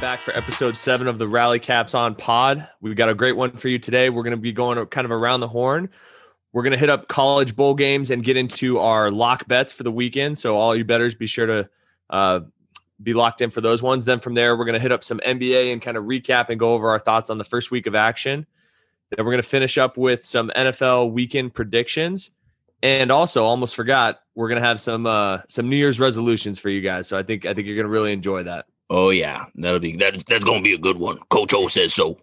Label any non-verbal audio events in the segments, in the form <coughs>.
back for episode seven of the Rally Caps on Pod. We've got a great one for you today. We're going to be going kind of around the horn. We're going to hit up college bowl games and get into our lock bets for the weekend. So, all you betters, be sure to uh, be locked in for those ones. Then, from there, we're going to hit up some NBA and kind of recap and go over our thoughts on the first week of action. Then, we're going to finish up with some NFL weekend predictions. And also, almost forgot, we're gonna have some uh some New Year's resolutions for you guys. So I think I think you're gonna really enjoy that. Oh yeah, that'll be that. That's gonna be a good one. Coach O says so.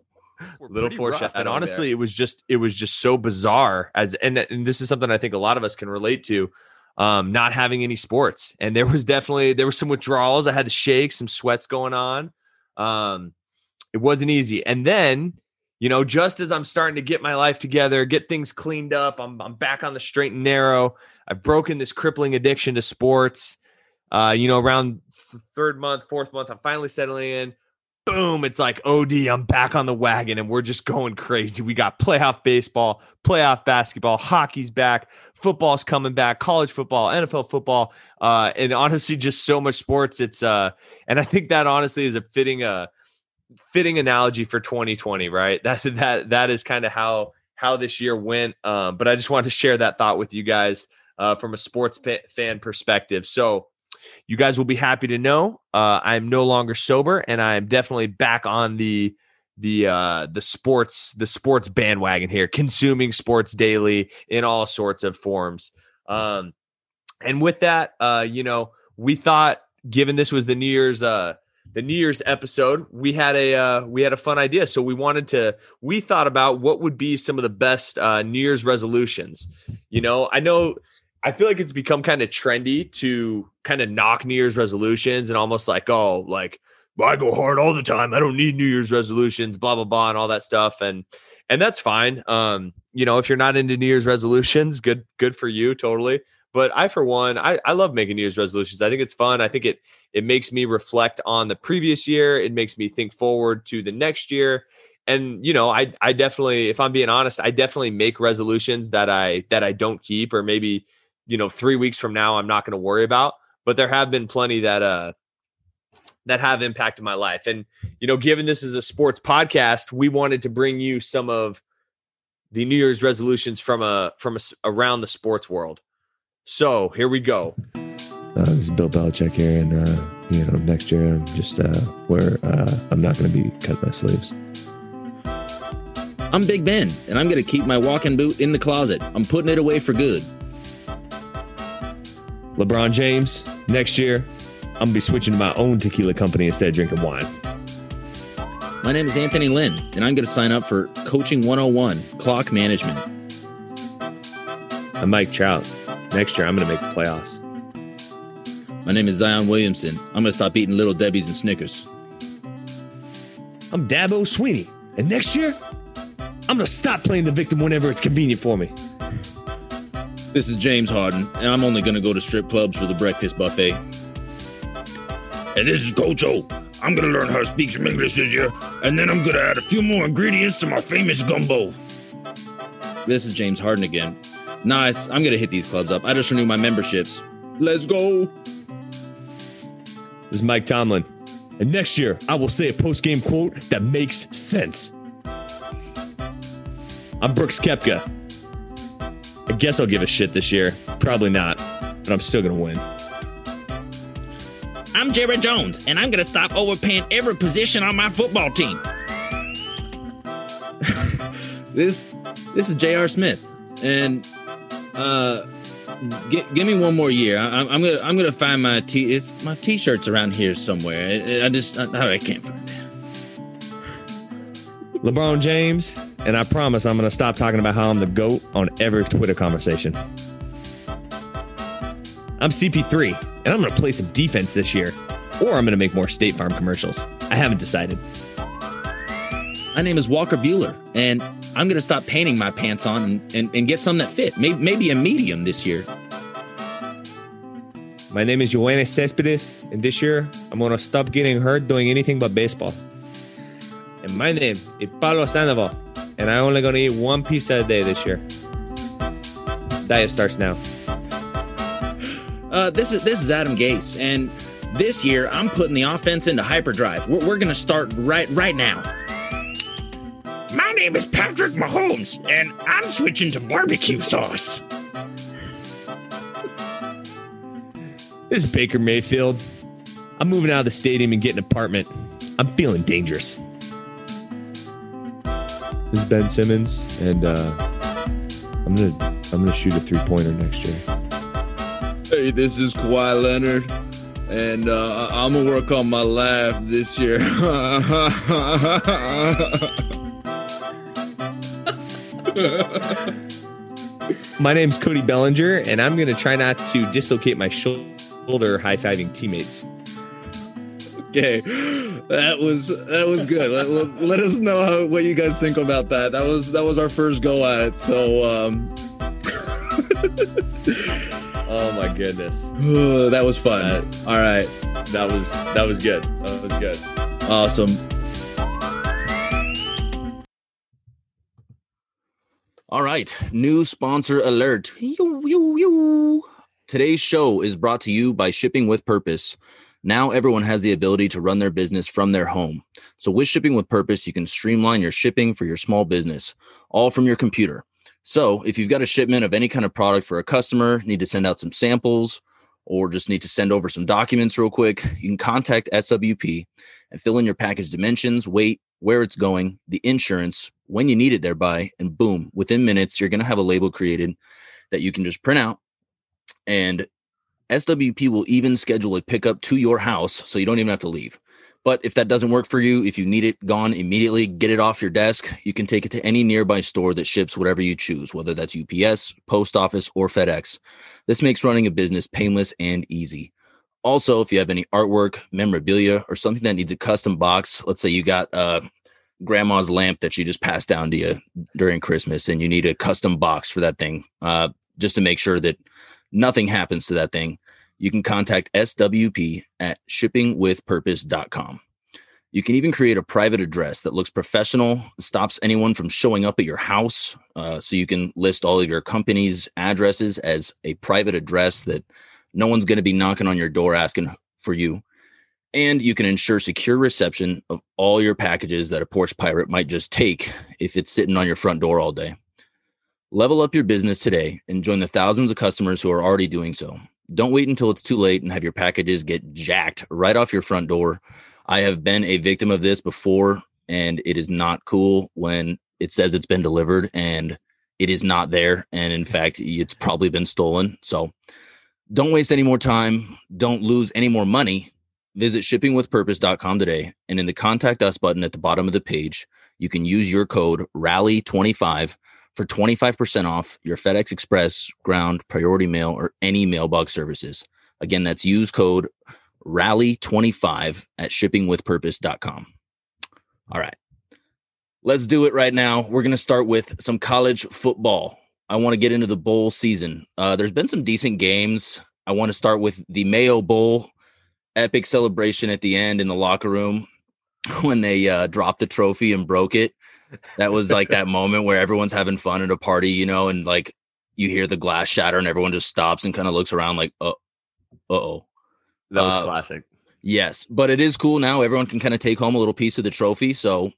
Little foreshadow. And honestly, there. it was just it was just so bizarre. As and and this is something I think a lot of us can relate to. Um, not having any sports, and there was definitely there was some withdrawals. I had to shake, some sweats going on. Um, it wasn't easy. And then you know, just as I'm starting to get my life together, get things cleaned up, I'm, I'm back on the straight and narrow. I've broken this crippling addiction to sports. Uh, you know, around third month, fourth month, I'm finally settling in. Boom, it's like OD, I'm back on the wagon and we're just going crazy. We got playoff baseball, playoff basketball, hockey's back, football's coming back, college football, NFL football, uh, and honestly, just so much sports. It's uh, and I think that honestly is a fitting uh fitting analogy for 2020, right? <laughs> That that that is kind of how how this year went. Um, but I just wanted to share that thought with you guys uh, from a sports fan perspective. So you guys will be happy to know uh, I'm no longer sober, and I am definitely back on the the uh the sports the sports bandwagon here consuming sports daily in all sorts of forms um and with that uh you know we thought given this was the new year's uh the New Year's episode, we had a uh, we had a fun idea. So we wanted to we thought about what would be some of the best uh, New Year's resolutions. You know, I know I feel like it's become kind of trendy to kind of knock New Year's resolutions and almost like oh like I go hard all the time. I don't need New Year's resolutions, blah blah blah, and all that stuff. And and that's fine. Um, you know, if you're not into New Year's resolutions, good good for you, totally. But I, for one, I, I love making New Year's resolutions. I think it's fun. I think it it makes me reflect on the previous year. It makes me think forward to the next year. And you know, I I definitely, if I'm being honest, I definitely make resolutions that I that I don't keep, or maybe you know, three weeks from now, I'm not going to worry about. But there have been plenty that uh that have impacted my life. And you know, given this is a sports podcast, we wanted to bring you some of the New Year's resolutions from a from a, around the sports world. So here we go. Uh, this is Bill Belichick here, and uh, you know, next year I'm just uh, where uh, I'm not going to be cutting my sleeves. I'm Big Ben, and I'm going to keep my walking boot in the closet. I'm putting it away for good. LeBron James, next year I'm gonna be switching to my own tequila company instead of drinking wine. My name is Anthony Lynn, and I'm going to sign up for Coaching 101 Clock Management. I'm Mike Trout. Next year, I'm going to make the playoffs. My name is Zion Williamson. I'm going to stop eating Little Debbie's and Snickers. I'm Dabo Swinney. And next year, I'm going to stop playing the victim whenever it's convenient for me. This is James Harden, and I'm only going to go to strip clubs for the breakfast buffet. And this is Coach. I'm going to learn how to speak some English this year, and then I'm going to add a few more ingredients to my famous gumbo. This is James Harden again. Nice. I'm going to hit these clubs up. I just renewed my memberships. Let's go. This is Mike Tomlin. And next year, I will say a post game quote that makes sense. I'm Brooks Koepka. I guess I'll give a shit this year. Probably not, but I'm still going to win. I'm Jerry Jones, and I'm going to stop overpaying every position on my football team. <laughs> this this is J.R. Smith, and uh, g- give me one more year. I, am gonna I'm gonna find my t. It's my t-shirts around here somewhere. I, I just I, I can't find it. LeBron James, and I promise I'm gonna stop talking about how I'm the goat on every Twitter conversation. I'm CP3, and I'm gonna play some defense this year, or I'm gonna make more State Farm commercials. I haven't decided. My name is Walker Buehler, and I'm going to stop painting my pants on and, and, and get some that fit. Maybe, maybe a medium this year. My name is Yoenis Cespedes, and this year I'm going to stop getting hurt doing anything but baseball. And my name is Pablo Sandoval, and I'm only going to eat one pizza a day this year. Diet starts now. Uh, this is this is Adam Gase, and This year, I'm putting the offense into hyperdrive. We're, we're going to start right right now. My name is Patrick Mahomes, and I'm switching to barbecue sauce. This is Baker Mayfield. I'm moving out of the stadium and getting an apartment. I'm feeling dangerous. This is Ben Simmons, and uh, I'm gonna I'm gonna shoot a three pointer next year. Hey, this is Kawhi Leonard, and uh, I'm gonna work on my laugh this year. <laughs> My name's Cody Bellinger, and I'm to try not to dislocate my shoulder high fiving teammates. Okay, that was that was good. Let, let- let us know how, what you guys think about that. That was that was our first go at it. So um, <laughs> Oh my goodness. <sighs> that was fun. All right, That was that was good. That was good. awesome. All right, new sponsor alert. Today's show is brought to you by Shipping with Purpose. Now everyone has the ability to run their business from their home. So with Shipping with Purpose, you can streamline your shipping for your small business, all from your computer. So if you've got a shipment of any kind of product for a customer, need to send out some samples, or just need to send over some documents real quick, you can contact SWP and fill in your package dimensions, weight, where it's going, the insurance, when you need it thereby, and boom, within minutes, you're going to have a label created that you can just print out. And SWP will even schedule a pickup to your house so you don't even have to leave. But if that doesn't work for you, if you need it gone immediately, get it off your desk. You can take it to any nearby store that ships whatever you choose, whether that's UPS, post office, or FedEx. This makes running a business painless and easy. Also, if you have any artwork, memorabilia, or something that needs a custom box, let's say you got uh, grandma's lamp that she just passed down to you during Christmas and you need a custom box for that thing, uh, just to make sure that nothing happens to that thing, you can contact SWP at shippingwithpurpose.com. You can even create a private address that looks professional, stops anyone from showing up at your house. Uh, so you can list all of your company's addresses as a private address that no one's going to be knocking on your door asking for you. And you can ensure secure reception of all your packages that a porch pirate might just take if it's sitting on your front door all day. Level up your business today and join the thousands of customers who are already doing so. Don't wait until it's too late and have your packages get jacked right off your front door. I have been a victim of this before, and it is not cool when it says it's been delivered and it is not there. And in fact, it's probably been stolen. So don't waste any more time. Don't lose any more money. Visit shippingwithpurpose.com today. And in the contact us button at the bottom of the page, you can use your code RALLY25 for 25% off your FedEx Express, ground, priority mail, or any mailbox services. Again, that's use code RALLY25 at shippingwithpurpose.com. All right. Let's do it right now. We're going to start with some college football. I want to get into the bowl season. Uh, there's been some decent games. I want to start with the Mayo Bowl epic celebration at the end in the locker room <laughs> when they uh, dropped the trophy and broke it. That was like that <laughs> moment where everyone's having fun at a party, you know, and like you hear the glass shatter and everyone just stops and kind of looks around like, uh oh. That was Uh, classic. Yes, but it is cool now. Everyone can kind of take home a little piece of the trophy. So,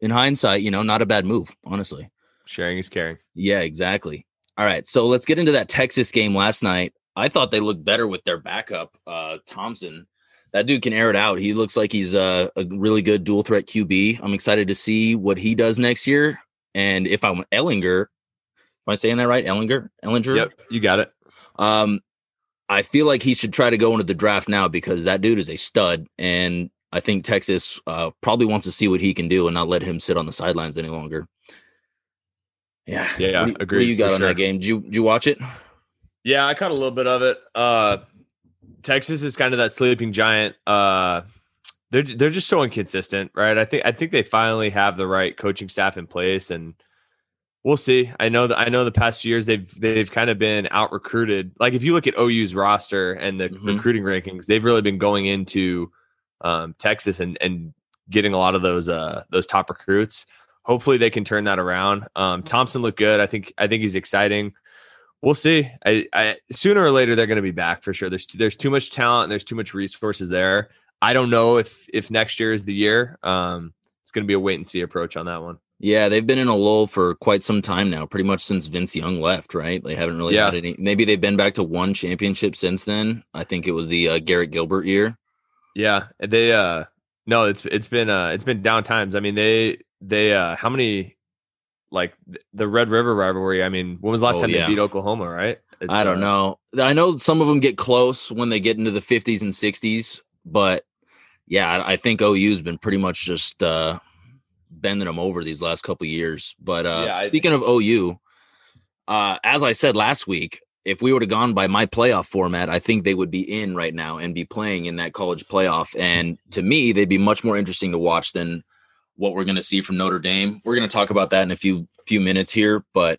in hindsight, you know, not a bad move, honestly. Sharing is caring. Yeah, exactly. All right, so let's get into that Texas game last night. I thought they looked better with their backup, uh, Thompson. That dude can air it out. He looks like he's uh, a really good dual threat QB. I'm excited to see what he does next year. And if I'm Ehlinger, am I saying that right? Ehlinger, Ehlinger. Yep, you got it. Um, I feel like he should try to go into the draft now because that dude is a stud, and I think Texas uh, probably wants to see what he can do and not let him sit on the sidelines any longer. Yeah, Yeah, you- What do you got on sure. that game? Did you did you watch it? Yeah, I caught a little bit of it. Uh Texas is kind of that sleeping giant. Uh they're they're just so inconsistent, right? I think I think they finally have the right coaching staff in place and we'll see. I know that I know the past few years they've they've kind of been out recruited. Like if you look at OU's roster and the Mhm. recruiting rankings, they've really been going into um, Texas and and getting a lot of those uh those top recruits. Hopefully they can turn that around. Um, Thompson looked good. I think I think he's exciting. We'll see. I, I sooner or later they're going to be back for sure. There's there's too much talent. And there's too much resources there. I don't know if if next year is the year. Um, it's going to be a wait and see approach on that one. Yeah, they've been in a lull for quite some time now, pretty much since Vince Young left, right? They haven't really Yeah. had any. Maybe they've been back to one championship since then. I think it was the uh, Garrett Gilbert year. Yeah, they uh no, it's it's been uh it's been down times. I mean, they they uh how many like the Red River rivalry? I mean, when was the last Oh, time yeah. they beat Oklahoma, right? It's, I don't uh, know. I know some of them get close when they get into the 50s and 60s, but yeah, I, I think OU's been pretty much just uh, bending them over these last couple years. But uh, Yeah, I- speaking of OU, uh, as I said last week, if we would have gone by my playoff format, I think they would be in right now and be playing in that college playoff. And to me, they'd be much more interesting to watch than what we're going to see from Notre Dame. We're going to talk about that in a few few minutes here, but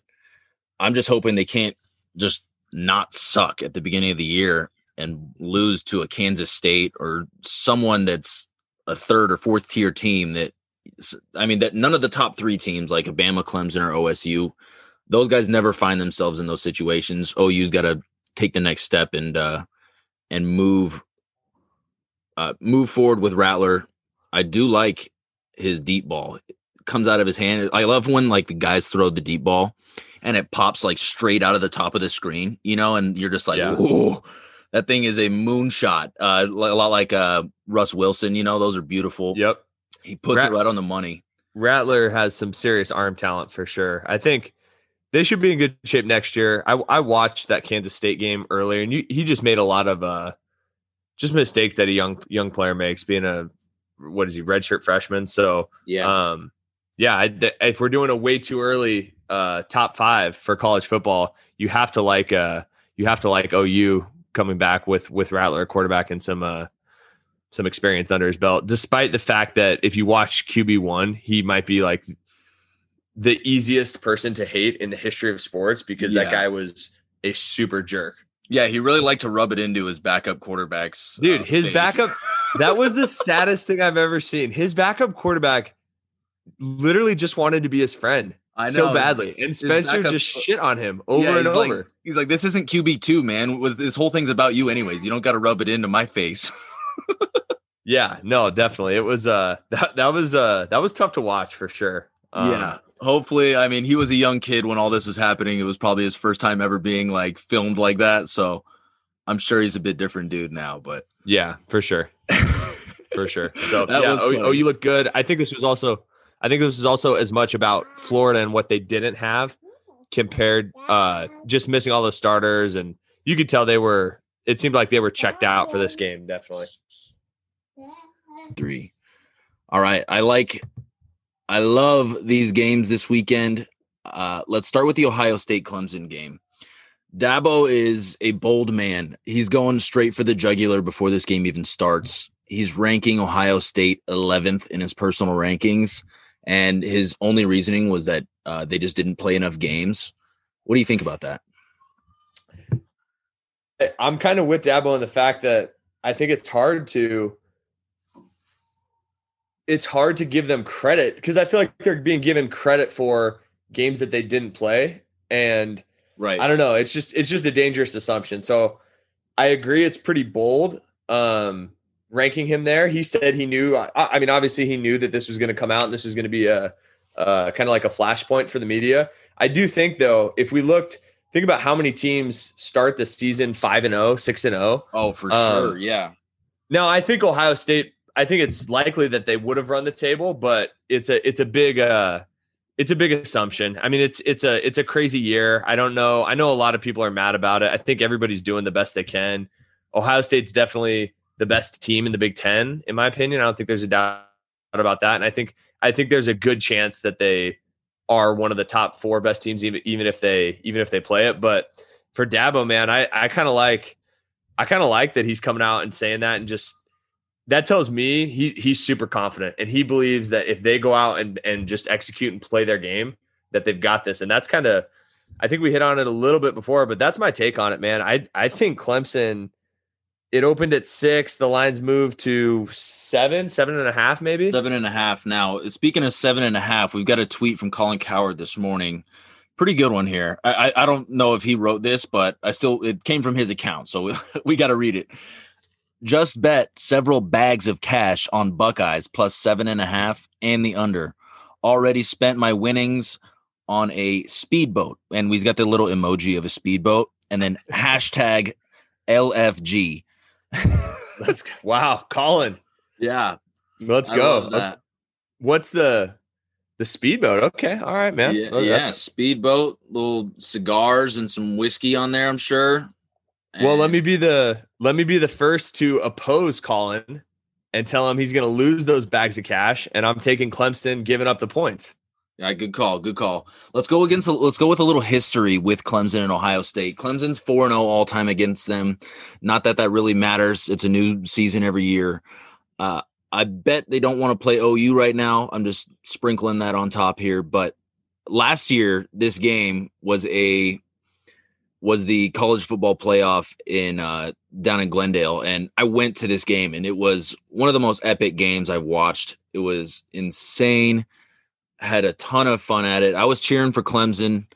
I'm just hoping they can't just not suck at the beginning of the year and lose to a Kansas State or someone that's a third or fourth tier team that I mean that none of the top 3 teams like Alabama, Clemson or OSU those guys never find themselves in those situations. OU's got to take the next step and uh and move uh move forward with Rattler. I do like his deep ball. Comes out of his hand. I love when like the guys throw the deep ball and it pops like straight out of the top of the screen, you know, and you're just like, Yeah. "Whoa." That thing is a moonshot. Uh a lot like uh Russ Wilson, you know, those are beautiful. Yep. He puts Rat- it right on the money. Rattler has some serious arm talent for sure. I think they should be in good shape next year. I, I watched that Kansas State game earlier, and you, he just made a lot of uh, just mistakes that a young young player makes, being a what is he redshirt freshman. So Yeah. um, yeah, I, th- if we're doing a way too early uh, top five for college football, you have to like uh, you have to like OU coming back with with Rattler, quarterback, and some uh, some experience under his belt. Despite the fact that if you watch QB one, he might be like the easiest person to hate in the history of sports because that guy was a super jerk. Yeah, he really liked to rub it into his backup quarterbacks. Dude, uh, his backup that was the <laughs> saddest thing I've ever seen. His backup quarterback literally just wanted to be his friend I so badly. And Spencer backup- just shit on him over Yeah, and like- over. he's like, this isn't QB two, man. With this whole thing's about you, anyways. You don't got to rub it into my face. <laughs> yeah, no, definitely. It was uh <laughs> that, that was uh that was tough to watch for sure. Um, yeah. Hopefully, I mean, he was a young kid when all this was happening. It was probably his first time ever being like filmed like that. So I'm sure he's a bit different dude now. But Yeah, for sure. <laughs> for sure. So That yeah, oh, oh, you look good. I think this was also I think this was also as much about Florida and what they didn't have compared uh just missing all the starters and you could tell they were it seemed like they were checked out for this game, definitely. <laughs> three. All right. I like, I love these games this weekend. Uh, let's start with the Ohio State Clemson game. Dabo is a bold man. He's going straight for the jugular before this game even starts. He's ranking Ohio State 11th in his personal rankings. And his only reasoning was that uh, they just didn't play enough games. What do you think about that? I'm kind of with Dabo on the fact that I think it's hard to it's hard to give them credit because I feel like they're being given credit for games that they didn't play and Right. I don't know. It's just it's just a dangerous assumption. So I agree. It's pretty bold. Um, ranking him there, he said he knew. I, I mean, obviously he knew that this was going to come out and this was going to be a, uh kind of like a flashpoint for the media. I do think though, if we looked, think about how many teams start the season five and 0, 6 and zero. Oh, for Um, sure. Yeah. Now I think Ohio State. I think it's likely that they would have run the table, but it's a it's a big uh it's a big assumption. I mean, it's it's a it's a crazy year. I don't know. I know a lot of people are mad about it. I think everybody's doing the best they can. Ohio State's definitely the best team in the Big Ten, in my opinion. I don't think there's a doubt about that. And I think I think there's a good chance that they are one of the top four best teams, even even if they even if they play it. But for Dabo, man, I I kind of like I kind of like that he's coming out and saying that and just that tells me he he's super confident and he believes that if they go out and and just execute and play their game that they've got this and that's kind of I think we hit on it a little bit before but that's my take on it man I I think Clemson it opened at six the lines moved to seven seven and a half maybe Seven and a half now. Speaking of seven and a half, we've got a tweet from Colin Cowherd this morning Pretty good one here. I, I don't know if he wrote this, but I still it came from his account, so <laughs> we, we got to read it. Just bet several bags of cash on Buckeyes plus seven and a half and the under. Already spent my winnings on a speedboat, and we've got the little emoji of a speedboat, and then <laughs> hashtag LFG. Let's <laughs> wow, Colin. Yeah, Let's I go. What's the the speedboat? Okay, all right, man. Yeah, Well, yeah, that's- speedboat, little cigars and some whiskey on there. I'm sure. Well, let me be the let me be the first to oppose Colin and tell him he's going to lose those bags of cash, and I'm taking Clemson, giving up the points. Yeah, good call. Good call. Let's go against. Let's go with a little history with Clemson and Ohio State. Clemson's four and zero all time against them. Not that that really matters. It's a new season every year. Uh, I bet they don't want to play OU right now. I'm just sprinkling that on top here. But last year, this game was a was the college football playoff in uh, down in Glendale, and I went to this game, and it was one of the most epic games I've watched. It was insane had a ton of fun at it. I was cheering for Clemson.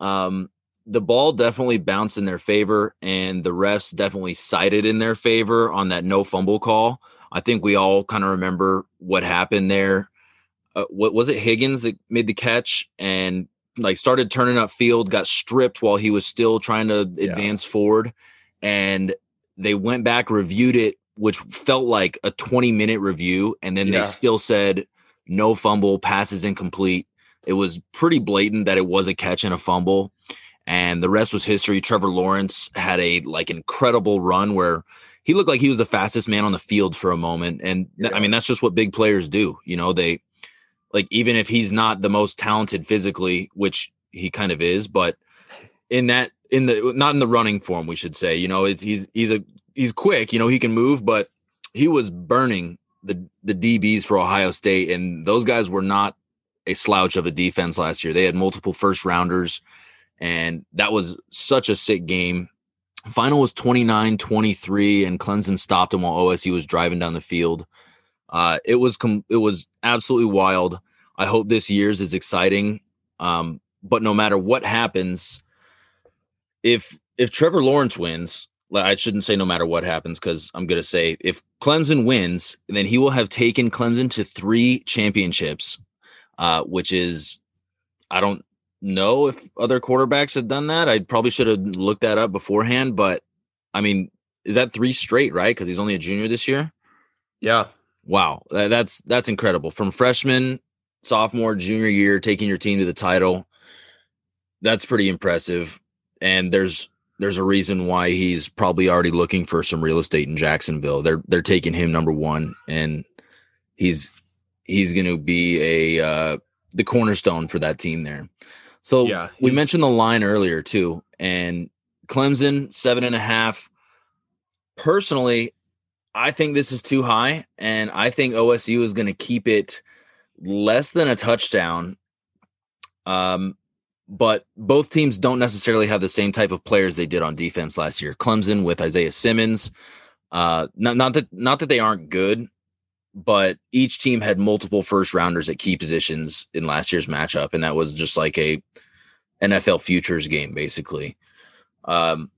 Um, the ball definitely bounced in their favor, and the refs definitely sided in their favor on that no fumble call. I think we all kind of remember what happened there. Uh, what was it? Higgins that made the catch and like started turning up field, got stripped while he was still trying to Yeah. advance forward, and they went back, reviewed it, which felt like a 20 minute review, and then Yeah. they still said no fumble, passes incomplete. It was pretty blatant that it was a catch and a fumble. And the rest was history. Trevor Lawrence had a like incredible run where he looked like he was the fastest man on the field for a moment. And th- I mean, that's just what big players do. You know, they like even if he's not the most talented physically, which he kind of is, but in that in the not in the running form, we should say, you know, it's he's he's a he's quick, you know, he can move, but he was burning the the DBs for Ohio State, and those guys were not a slouch of a defense last year. They had multiple first rounders, and that was such a sick game. Final was 29-23, and Clemson stopped him while OSU was driving down the field. Uh, it was com- it was absolutely wild. I hope this year's is exciting. Um, but no matter what happens, if if Trevor Lawrence wins, I shouldn't say no matter what happens because I'm gonna say if Clemson wins, then he will have taken Clemson to three championships, uh, which is I don't know if other quarterbacks have done that. I probably should have looked that up beforehand, but I mean, is that three straight, right? Because he's only a junior this year. Yeah, Wow, that's that's incredible. From freshman, sophomore, junior year, taking your team to the title. That's pretty impressive. And there's there's a reason why he's probably already looking for some real estate in Jacksonville. They're they're taking him number one, and he's he's going to be a uh, the cornerstone for that team there. So Yeah, we mentioned the line earlier too, and Clemson seven and a half. Personally, I think this is too high, and I think OSU is going to keep it less than a touchdown. Um, but both teams don't necessarily have the same type of players they did on defense last year. Clemson with Isaiah Simmons, uh, not not that not that they aren't good, but each team had multiple first rounders at key positions in last year's matchup, and that was just like a NFL futures game basically. Um,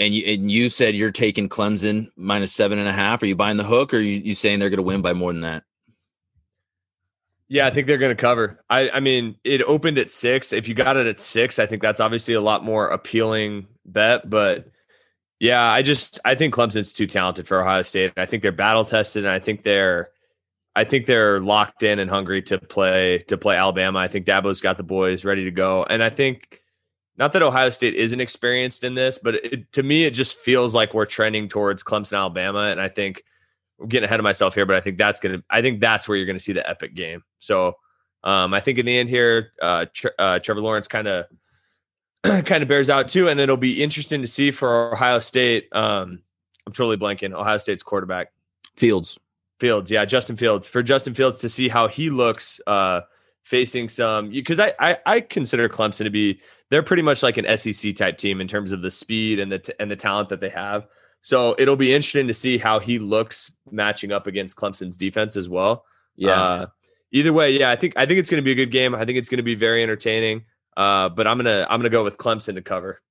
and you and you said you're taking Clemson minus seven and a half. Are you buying the hook, or are you, you saying they're going to win by more than that? yeah, I think they're going to cover. I, I mean, it opened at six. If you got it at six, I think that's obviously a lot more appealing bet. But yeah, I just I think Clemson's too talented for Ohio State. I think they're battle tested, and I think they're I think they're locked in and hungry to play to play Alabama. I think Dabo's got the boys ready to go, and I think not that Ohio State isn't experienced in this, but it, to me, it just feels like we're trending towards Clemson, Alabama, and I think I'm getting ahead of myself here, but I think that's gonna I think that's where you're gonna see the epic game. So um, I think in the end here, uh, uh, Trevor Lawrence kind of <clears throat> kind of bears out too, and it'll be interesting to see for Ohio State. Um, I'm totally blanking. Ohio State's quarterback Fields. Fields, yeah, Justin Fields. For Justin Fields to see how he looks uh, facing some, because I, I I consider Clemson to be they're pretty much like an SEC type team in terms of the speed and the t- and the talent that they have. So it'll be interesting to see how he looks matching up against Clemson's defense as well. Uh, either way, yeah, I think I think it's going to be a good game. I think it's going to be very entertaining. Uh, but I'm gonna I'm gonna go with Clemson to cover.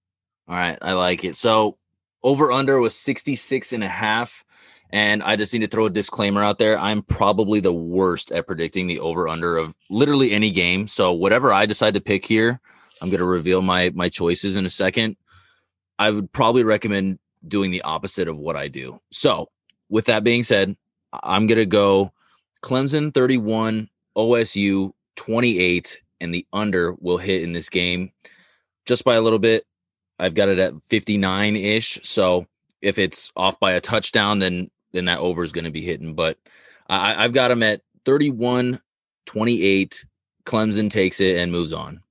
All right, I like it. So over under was 66 and a half. And I just need to throw a disclaimer out there. I'm probably the worst at predicting the over under of literally any game. So whatever I decide to pick here, I'm going to reveal my my choices in a second. I would probably recommend doing the opposite of what I do. So, with that being said, I'm going to go Clemson 31, OSU 28 and the under will hit in this game just by a little bit. I've got it at 59 ish. So if it's off by a touchdown, then then that over is going to be hitting. But I, I've got them at 31 28. Clemson takes it and moves on.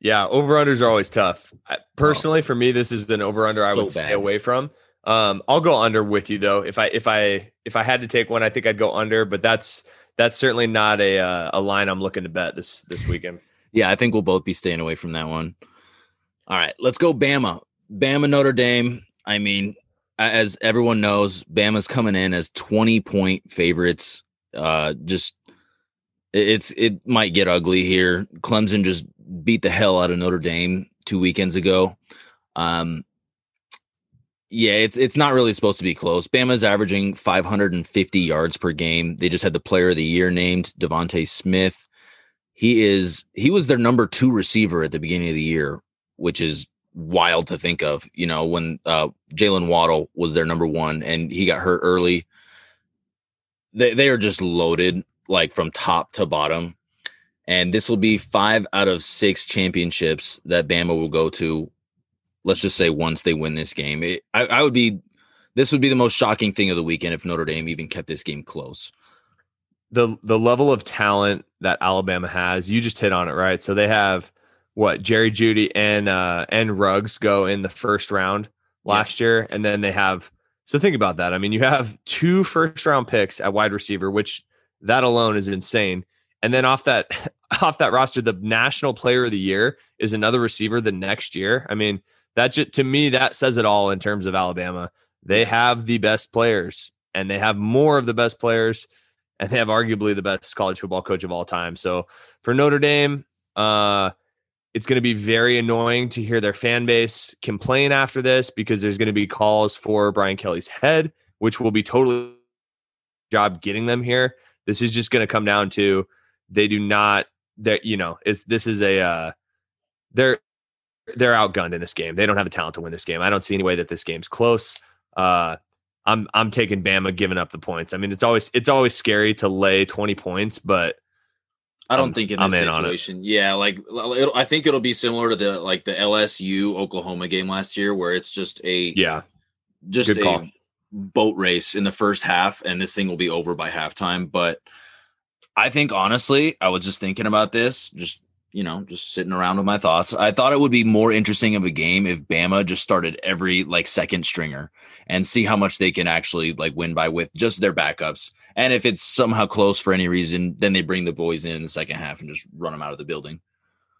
Yeah, over unders are always tough. Personally, oh. for me, this is an over under I so would bad. stay away from. Um, I'll go under with you though. If I if I if I had to take one, I think I'd go under. But that's that's certainly not a uh, a line I'm looking to bet this this weekend. <laughs> yeah, I think we'll both be staying away from that one. All right, let's go Bama. Bama Notre Dame. I mean, as everyone knows, Bama's coming in as 20 point favorites. Uh, just it's it might get ugly here. Clemson just beat the hell out of Notre Dame two weekends ago. Um, yeah, it's it's not really supposed to be close. Bama's averaging 550 yards per game. They just had the player of the year named DeVonta Smith. He is he was their number two receiver at the beginning of the year, which is wild to think of. You know, when uh, Jaylen Waddle was their number one and he got hurt early. They they are just loaded like from top to bottom. And this will be five out of six championships that Bama will go to let's just say once they win this game. It, I, I would be this would be the most shocking thing of the weekend if Notre Dame even kept this game close. The the level of talent that Alabama has, you just hit on it, right? So they have what Jerry Jeudy and uh and Ruggs go in the first round last yeah. year, and then they have so think about that. I mean, you have two first round picks at wide receiver, which that alone is insane. And then off that <laughs> off that roster, the national player of the year is another receiver the next year. I mean, that just, to me that says it all in terms of Alabama. They have the best players and they have more of the best players and they have arguably the best college football coach of all time. So for Notre Dame, uh, it's going to be very annoying to hear their fan base complain after this because there's going to be calls for Brian Kelly's head, which will be totally job getting them here. This is just going to come down to they do not that you know is this is a uh, they're they're outgunned in this game. They don't have the talent to win this game. I don't see any way that this game's close. Uh, I'm I'm taking Bama giving up the points. I mean, it's always it's always scary to lay 20 points, but I don't I'm, think in this I'm situation, in yeah, like I think it'll be similar to the like the LSU Oklahoma game last year, where it's just a yeah, just Good a call. boat race in the first half, and this thing will be over by halftime. But I think honestly, I was just thinking about this, just you know, just sitting around with my thoughts. I thought it would be more interesting of a game if Bama just started every like second stringer and see how much they can actually like win by with just their backups. And if it's somehow close for any reason, then they bring the boys in in the second half and just run them out of the building.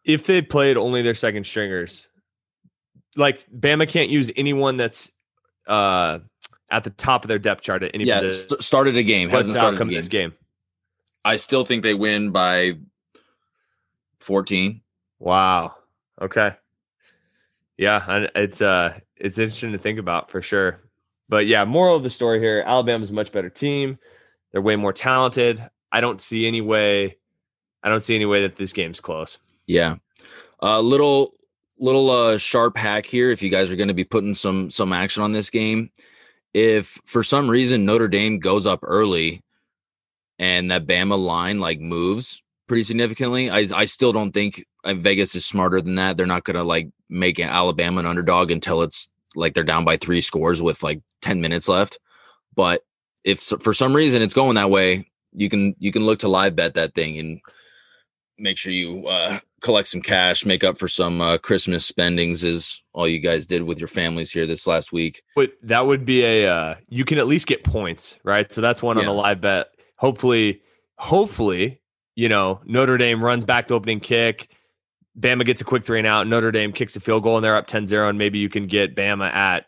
If they played only their second stringers, like Bama can't use anyone that's uh at the top of their depth chart at any yeah, st- started a game. What's hasn't the outcome of this game? I still think they win by 14. Wow. Okay. Yeah, it's uh it's interesting to think about for sure. But yeah, moral of the story here, Alabama's a much better team. They're way more talented. I don't see any way I don't see any way that this game's close. Yeah. A uh, little little uh sharp hack here if you guys are going to be putting some some action on this game. If for some reason Notre Dame goes up early and that Bama line like moves, pretty significantly. I I still don't think uh, Vegas is smarter than that. They're not gonna like make Alabama an underdog until it's like they're down by three scores with like ten minutes left. But if for some reason it's going that way, you can you can look to live bet that thing and make sure you uh, collect some cash, make up for some uh, Christmas spendings, is all you guys did with your families here this last week. But that would be a uh, you can at least get points, right? So that's one yeah. on the live bet. Hopefully, hopefully you know, Notre Dame runs back to opening kick. Bama gets a quick three and out. Notre Dame kicks a field goal and they're up 10 0. And maybe you can get Bama at,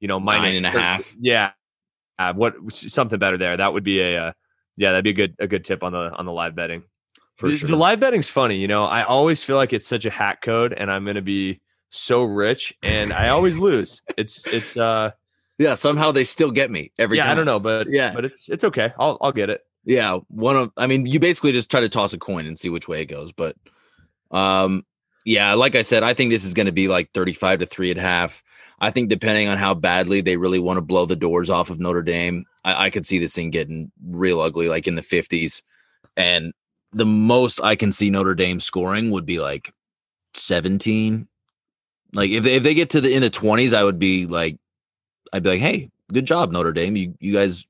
you know, minus nine and 13. a half. Yeah. Uh, what something better there. That would be a, uh, yeah, that'd be a good, a good tip on the, on the live betting. for the, sure. the live betting's funny. You know, I always feel like it's such a hack code, and I'm going to be so rich, and I always lose. It's it's uh <laughs> yeah, somehow they still get me every yeah. time. I don't know, but Yeah. but it's it's okay. I'll I'll get it. Yeah, one of I mean, you basically just try to toss a coin and see which way it goes. But um yeah, like I said, I think this is going to be like 35 to 3 at half. I think depending on how badly they really want to blow the doors off of Notre Dame, I, I could see this thing getting real ugly, like in the 50s. And the most I can see Notre Dame scoring would be like 17. Like if they, if they get to the in the 20s, I would be like, I'd be like, hey, good job, Notre Dame. You you guys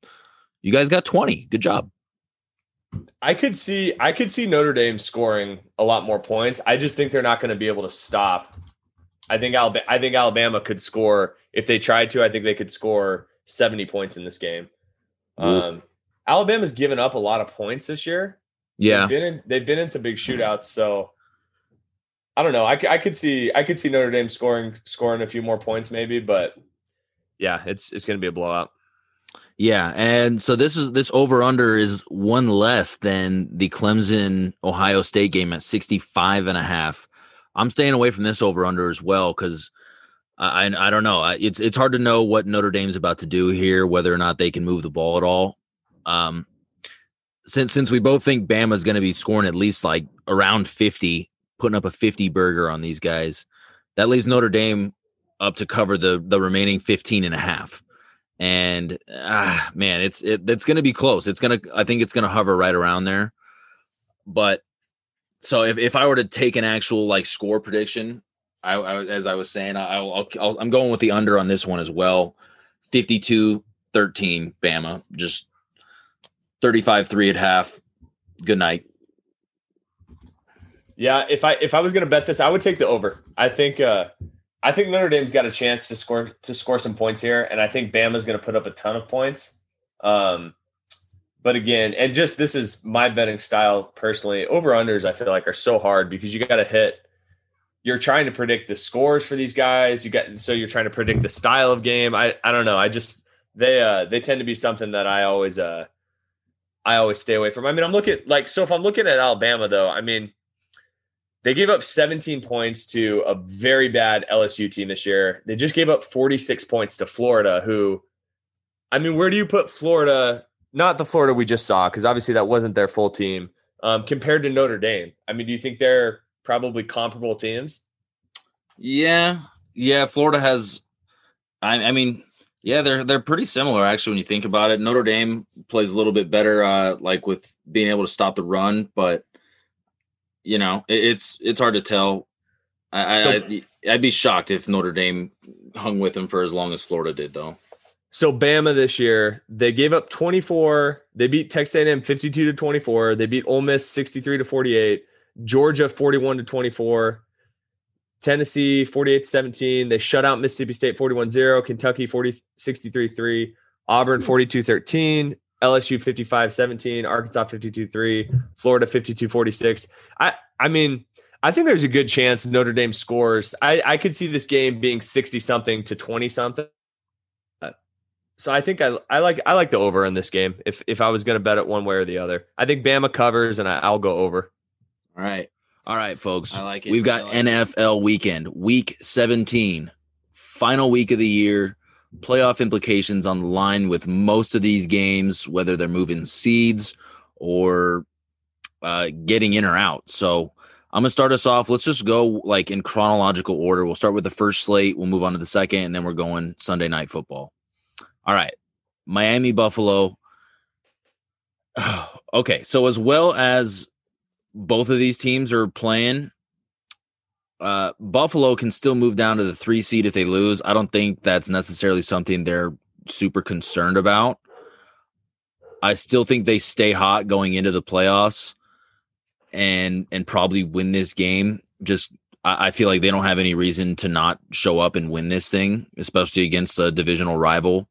you guys got 20. Good job. I could see I could see Notre Dame scoring a lot more points. I just think they're not going to be able to stop. I think Alabama, I think Alabama could score if they tried to. I think they could score 70 points in this game. Um, Alabama's given up a lot of points this year. Yeah. They've been in they've been in some big shootouts, so I don't know. I, I could see I could see Notre Dame scoring scoring a few more points maybe, but yeah, it's it's going to be a blowout. Yeah, and so this is this over under is one less than the Clemson Ohio State game at 65 and a half. I'm staying away from this over under as well cuz I, I don't know. It's it's hard to know what Notre Dame's about to do here whether or not they can move the ball at all. Um since since we both think Bama's going to be scoring at least like around 50, putting up a 50 burger on these guys, that leaves Notre Dame up to cover the the remaining 15 and a half and ah, man, it's it, it's going to be close. It's going to I think it's going to hover right around there. But so if, if I were to take an actual like score prediction, I, I as I was saying, I, I'll, I'll I'm going with the under on this one as well. 52-13 Bama, just 35-3 at half. Good night. Yeah, if I if I was to bet this, I would take the over. I think uh I think Notre Dame's got a chance to score to score some points here, and I think Bama's going to put up a ton of points. Um, but again, and just this is my betting style personally. Over unders, I feel like are so hard because you got to hit. You're trying to predict the scores for these guys. You got so you're trying to predict the style of game. I I don't know. I just they uh they tend to be something that I always uh I always stay away from. I mean, I'm looking like so if I'm looking at Alabama though, I mean they gave up 17 points to a very bad LSU team this year. They just gave up 46 points to Florida, who, I mean, where do you put Florida? Not the Florida we just saw, because obviously that wasn't their full team, um, compared to Notre Dame. I mean, do you think they're probably comparable teams? Yeah, yeah. Florida has. I, I mean, yeah, they're they're pretty similar actually when you think about it. Notre Dame plays a little bit better, uh, like with being able to stop the run, but you know, it, it's it's hard to tell. I, So- I I'd, be shocked if Notre Dame hung with them for as long as Florida did, though. So Bama this year, they gave up 24. They beat Texas A&M 52 to 24. They beat Ole Miss 63 to 48. Georgia 41 to 24. Tennessee 48 to 17. They shut out Mississippi State 41-0. Kentucky 40 63-3. Auburn 42-13. LSU 55-17. Arkansas 52-3. Florida 52-46. I I mean, I think there's a good chance Notre Dame scores. I, I could see this game being 60 something to 20 something. So I think I I like I like the over in this game. If if I was going to bet it one way or the other, I think Bama covers and I, I'll go over. All right. All right, folks. I like it. We've got I like it. NFL weekend, week 17, final week of the year. Playoff implications on the line with most of these games, whether they're moving seeds or uh, getting in or out. So I'm gonna start us off. Let's just go like in chronological order. We'll start with the first slate. We'll move on to the second, and then we're going Sunday night football. All right, Miami Buffalo. <sighs> okay, so as well as both of these teams are playing. Uh, Buffalo can still move down to the three seed if they lose. I don't think that's necessarily something they're super concerned about. I still think they stay hot going into the playoffs and and probably win this game. Just I, I feel like they don't have any reason to not show up and win this thing, especially against a divisional rival.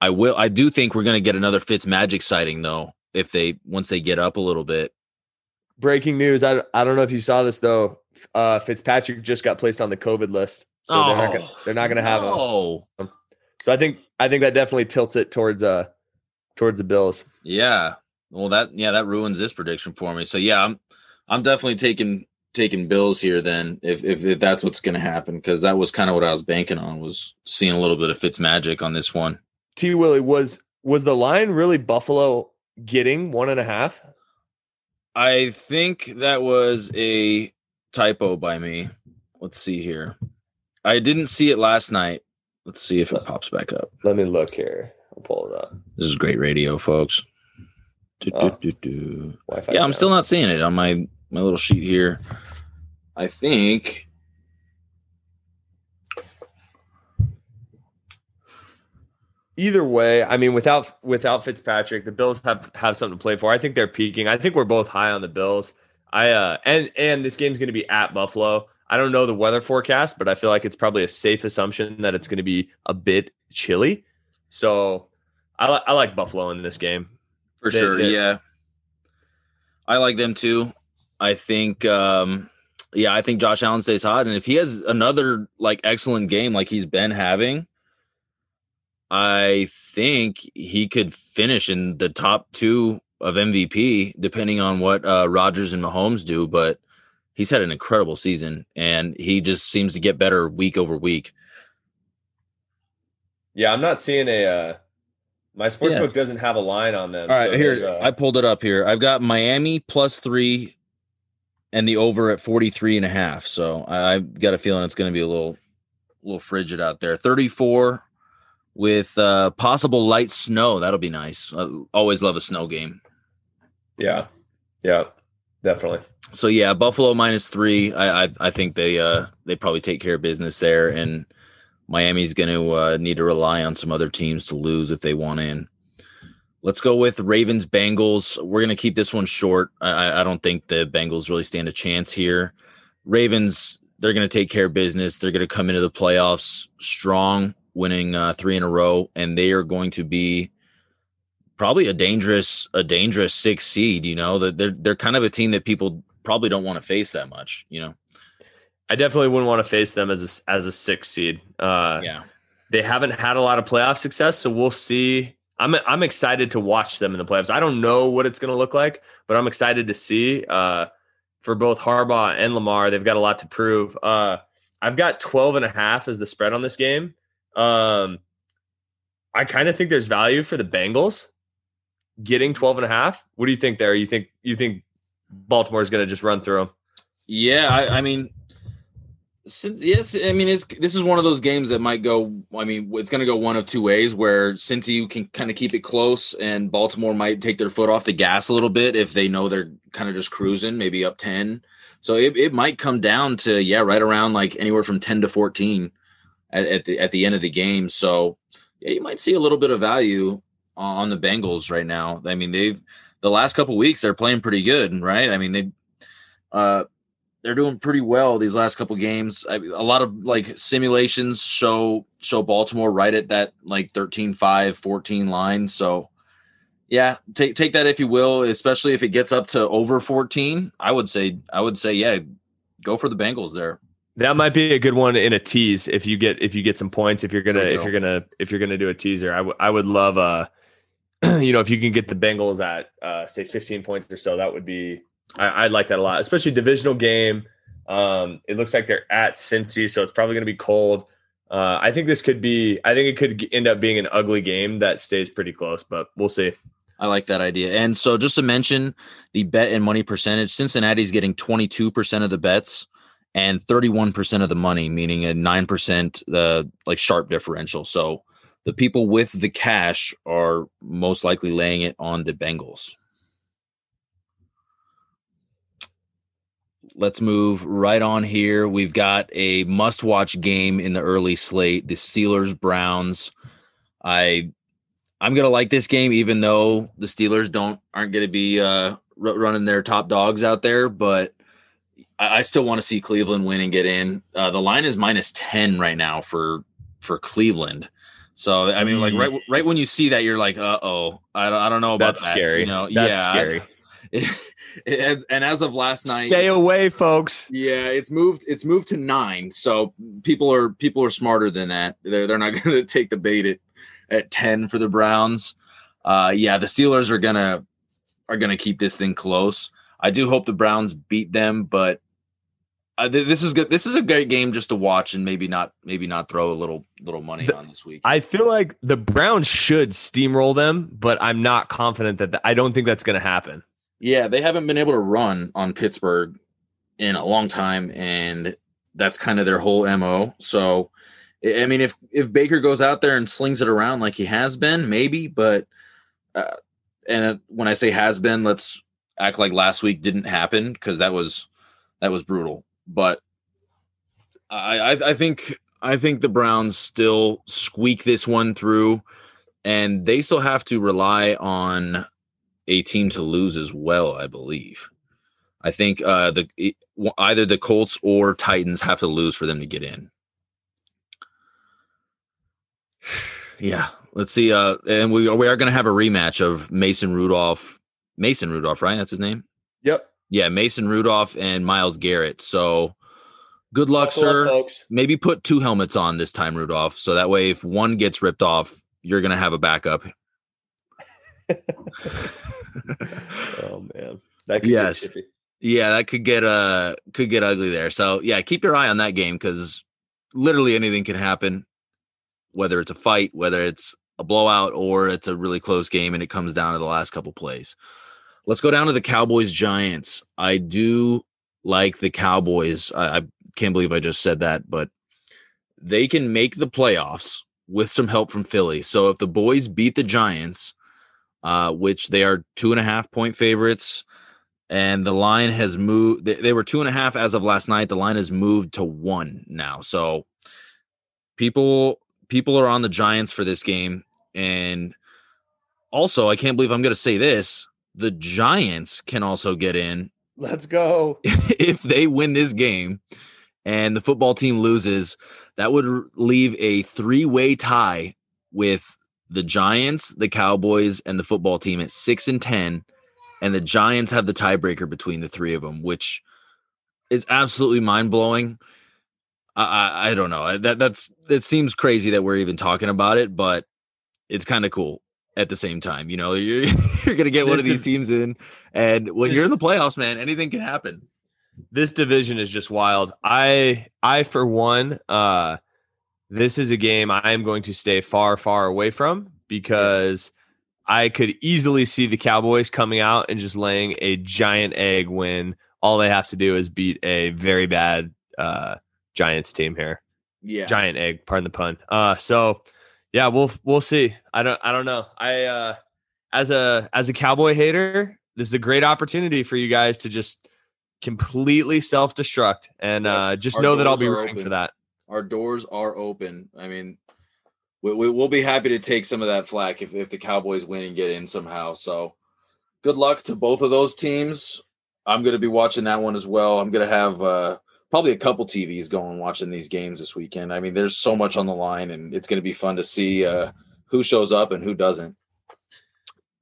I will I do think we're gonna get another Fitz Magic sighting though, if they once they get up a little bit. Breaking news. I, I don't know if you saw this though. Uh, Fitzpatrick just got placed on the COVID list, so they're not gonna, Oh, they're not going to have him. Oh, So I think I think that definitely tilts it towards uh towards the Bills. yeah. well, that yeah, that ruins this prediction for me. So yeah, I'm I'm definitely taking taking Bills here then if if, if that's what's going to happen because that was kind of what I was banking on was seeing a little bit of Fitz magic on this one. T Willie was was the line really Buffalo getting one and a half? I think that was a typo by me. Let's see here. I didn't see it last night. Let's see if it pops back up. Let me look here. I'll pull it up. This is great radio, folks. Do, Oh. do, do, Yeah, I'm still not seeing it on my my little sheet here. I think either way, I mean, without without Fitzpatrick, the Bills have have something to play for. I think they're peaking. I think we're both high on the Bills. I uh and and this game's going to be at Buffalo. I don't know the weather forecast, but I feel like it's probably a safe assumption that it's going to be a bit chilly. So I like I like Buffalo in this game. for They- sure. they- yeah, I like them too. I think, um, yeah, I think Josh Allen stays hot, and if he has another like excellent game like he's been having, I think he could finish in the top two of MVP, depending on what uh, Rodgers and Mahomes do. But he's had an incredible season, and he just seems to get better week over week. Yeah, I'm not seeing a uh my sportsbook doesn't have a line on them. All right, so here uh, I pulled it up here. I've got Miami plus three and the over at 43 and a half. So I, I've got a feeling it's going to be a little, little frigid out there. 34 with uh, possible light snow. That'll be nice. I always love a snow game. Yeah. Yeah. Definitely. So yeah, Buffalo minus three. I I, I think they uh they probably take care of business there, and Miami's going to uh, need to rely on some other teams to lose if they want in. Let's go with Ravens Bengals. We're going to keep this one short. I, I- don't think the Bengals really stand a chance here. Ravens, they're going to take care of business. They're going to come into the playoffs strong, winning uh, three in a row, and they are going to be probably a dangerous a dangerous six seed. You know that they're they're kind of a team that people probably don't want to face that much. You know, I definitely wouldn't want to face them as a, as a six seed. Uh, yeah. They haven't had a lot of playoff success, so we'll see. I'm I'm excited to watch them in the playoffs. I don't know what it's going to look like, but I'm excited to see. Uh, for both Harbaugh and Lamar, they've got a lot to prove. Uh, I've got 12 and a half as the spread on this game. Um, I kind of think there's value for the Bengals getting 12 and a half. What do you think there? You think you think Baltimore's going to just run through them? Yeah, I, I mean, since yes, I mean it's this is one of those games that might go. I mean, it's going to go one of two ways. Where Cincy can kind of keep it close, and Baltimore might take their foot off the gas a little bit if they know they're kind of just cruising, maybe up ten. So it, it might come down to yeah, right around like anywhere from ten to fourteen at, at the at the end of the game. So yeah, you might see a little bit of value on the Bengals right now. I mean, they've the last couple weeks they're playing pretty good, right? I mean, they uh they're doing pretty well these last couple games. I, a lot of like simulations show show Baltimore right at that like 13-5, 14 line. So yeah, take take that if you will, especially if it gets up to over 14. I would say I would say yeah, go for the Bengals there. That might be a good one in a tease if you get if you get some points if you're gonna if you're gonna if you're gonna do a teaser. I would I would love uh <clears throat> you know if you can get the Bengals at uh say 15 points or so that would be I, I'd like that a lot, especially divisional game. Um, it looks like they're at Cincy, so it's probably gonna be cold. Uh, I think this could be. I think it could end up being an ugly game that stays pretty close, but we'll see. I like that idea. And so just to mention the bet and money percentage, Cincinnati's getting 22% of the bets and 31% of the money, meaning a 9% uh, like sharp differential. So the people with the cash are most likely laying it on the Bengals. Let's move right on here. We've got a must watch game in the early slate, the Steelers Browns. I I'm gonna like this game, even though the Steelers don't aren't gonna be uh, running their top dogs out there. But I, I still want to see Cleveland win and get in. Uh, the line is minus ten right now for for Cleveland. So I mean, like right right when you see that, you're like, uh oh, I don't I don't know about That's that. scary. You know, That's yeah, I- scary. <laughs> and, and as of last night, Stay away, folks. yeah, it's moved. It's moved to nine. So people are people are smarter than that. They're they're not <laughs> going to take the bait at at ten for the Browns. Uh, yeah, the Steelers are gonna are going to keep this thing close. I do hope the Browns beat them, but uh, th- this is good. This is a great game just to watch and maybe not maybe not throw a little little money The- on this week. I feel like the Browns should steamroll them, but I'm not confident that I don't think that's going to happen. Yeah, they haven't been able to run on Pittsburgh in a long time, and that's kind of their whole mo. So, I I mean, if if Baker goes out there and slings it around like he has been, maybe. But uh, and when I say has been, let's act like last week didn't happen because that was that was brutal. But I, I I think I think the Browns still squeak this one through, and they still have to rely on a team to lose as well, I believe. I think uh, the either the Colts or Titans have to lose for them to get in. <sighs> Yeah, let's see. Uh, and we we are going to have a rematch of Mason Rudolph. Mason Rudolph, right? That's his name. Yep. Yeah, Mason Rudolph and Myles Garrett. So good luck, sir. folks. Maybe put two helmets on this time, Rudolph. So that way, if one gets ripped off, you're going to have a backup. <laughs> Oh man, that could Yes. get chippy. Yeah, that could get uh could get ugly there. So yeah, keep your eye on that game because literally anything can happen, whether it's a fight, whether it's a blowout, or it's a really close game and it comes down to the last couple plays. Let's go down to the Cowboys Giants. I do like the Cowboys. I, I can't believe I just said that, but they can make the playoffs with some help from Philly. So if the boys beat the Giants, uh, which they are two and a half point favorites, and the line has moved. They, they were two and a half as of last night. The line has moved to one now. So people people are on the Giants for this game, and also I can't believe I'm going to say this. The Giants can also get in Let's go. <laughs> if they win this game and the football team loses, that would leave a three way tie with the Giants, the Cowboys, and the football team at six and 10. And the Giants have the tiebreaker between the three of them, which is absolutely mind blowing. I, I I don't know that that's it seems crazy that we're even talking about it, but it's kind of cool at the same time. You know, <laughs> you're you're gonna get one of these teams in, and when you're in the this- playoffs, man, anything can happen. this division is just wild. I I for one, uh this is a game I am going to stay far, far away from because I could easily see the Cowboys coming out and just laying a giant egg when all they have to do is beat a very bad uh Giants team here. Yeah, Giant egg, pardon the pun. Uh so yeah, we'll we'll see. I don't I don't know. I uh as a as a cowboy hater, this is a great opportunity for you guys to just completely self-destruct and uh just Our know that I'll be rooting for that. our doors are open. I mean, we, we, we'll be happy to take some of that flack if, if the Cowboys win and get in somehow. So good luck to both of those teams. I'm going to be watching that one as well. I'm going to have uh, probably a couple TVs going watching these games this weekend. I mean, there's so much on the line, and it's going to be fun to see uh, who shows up and who doesn't.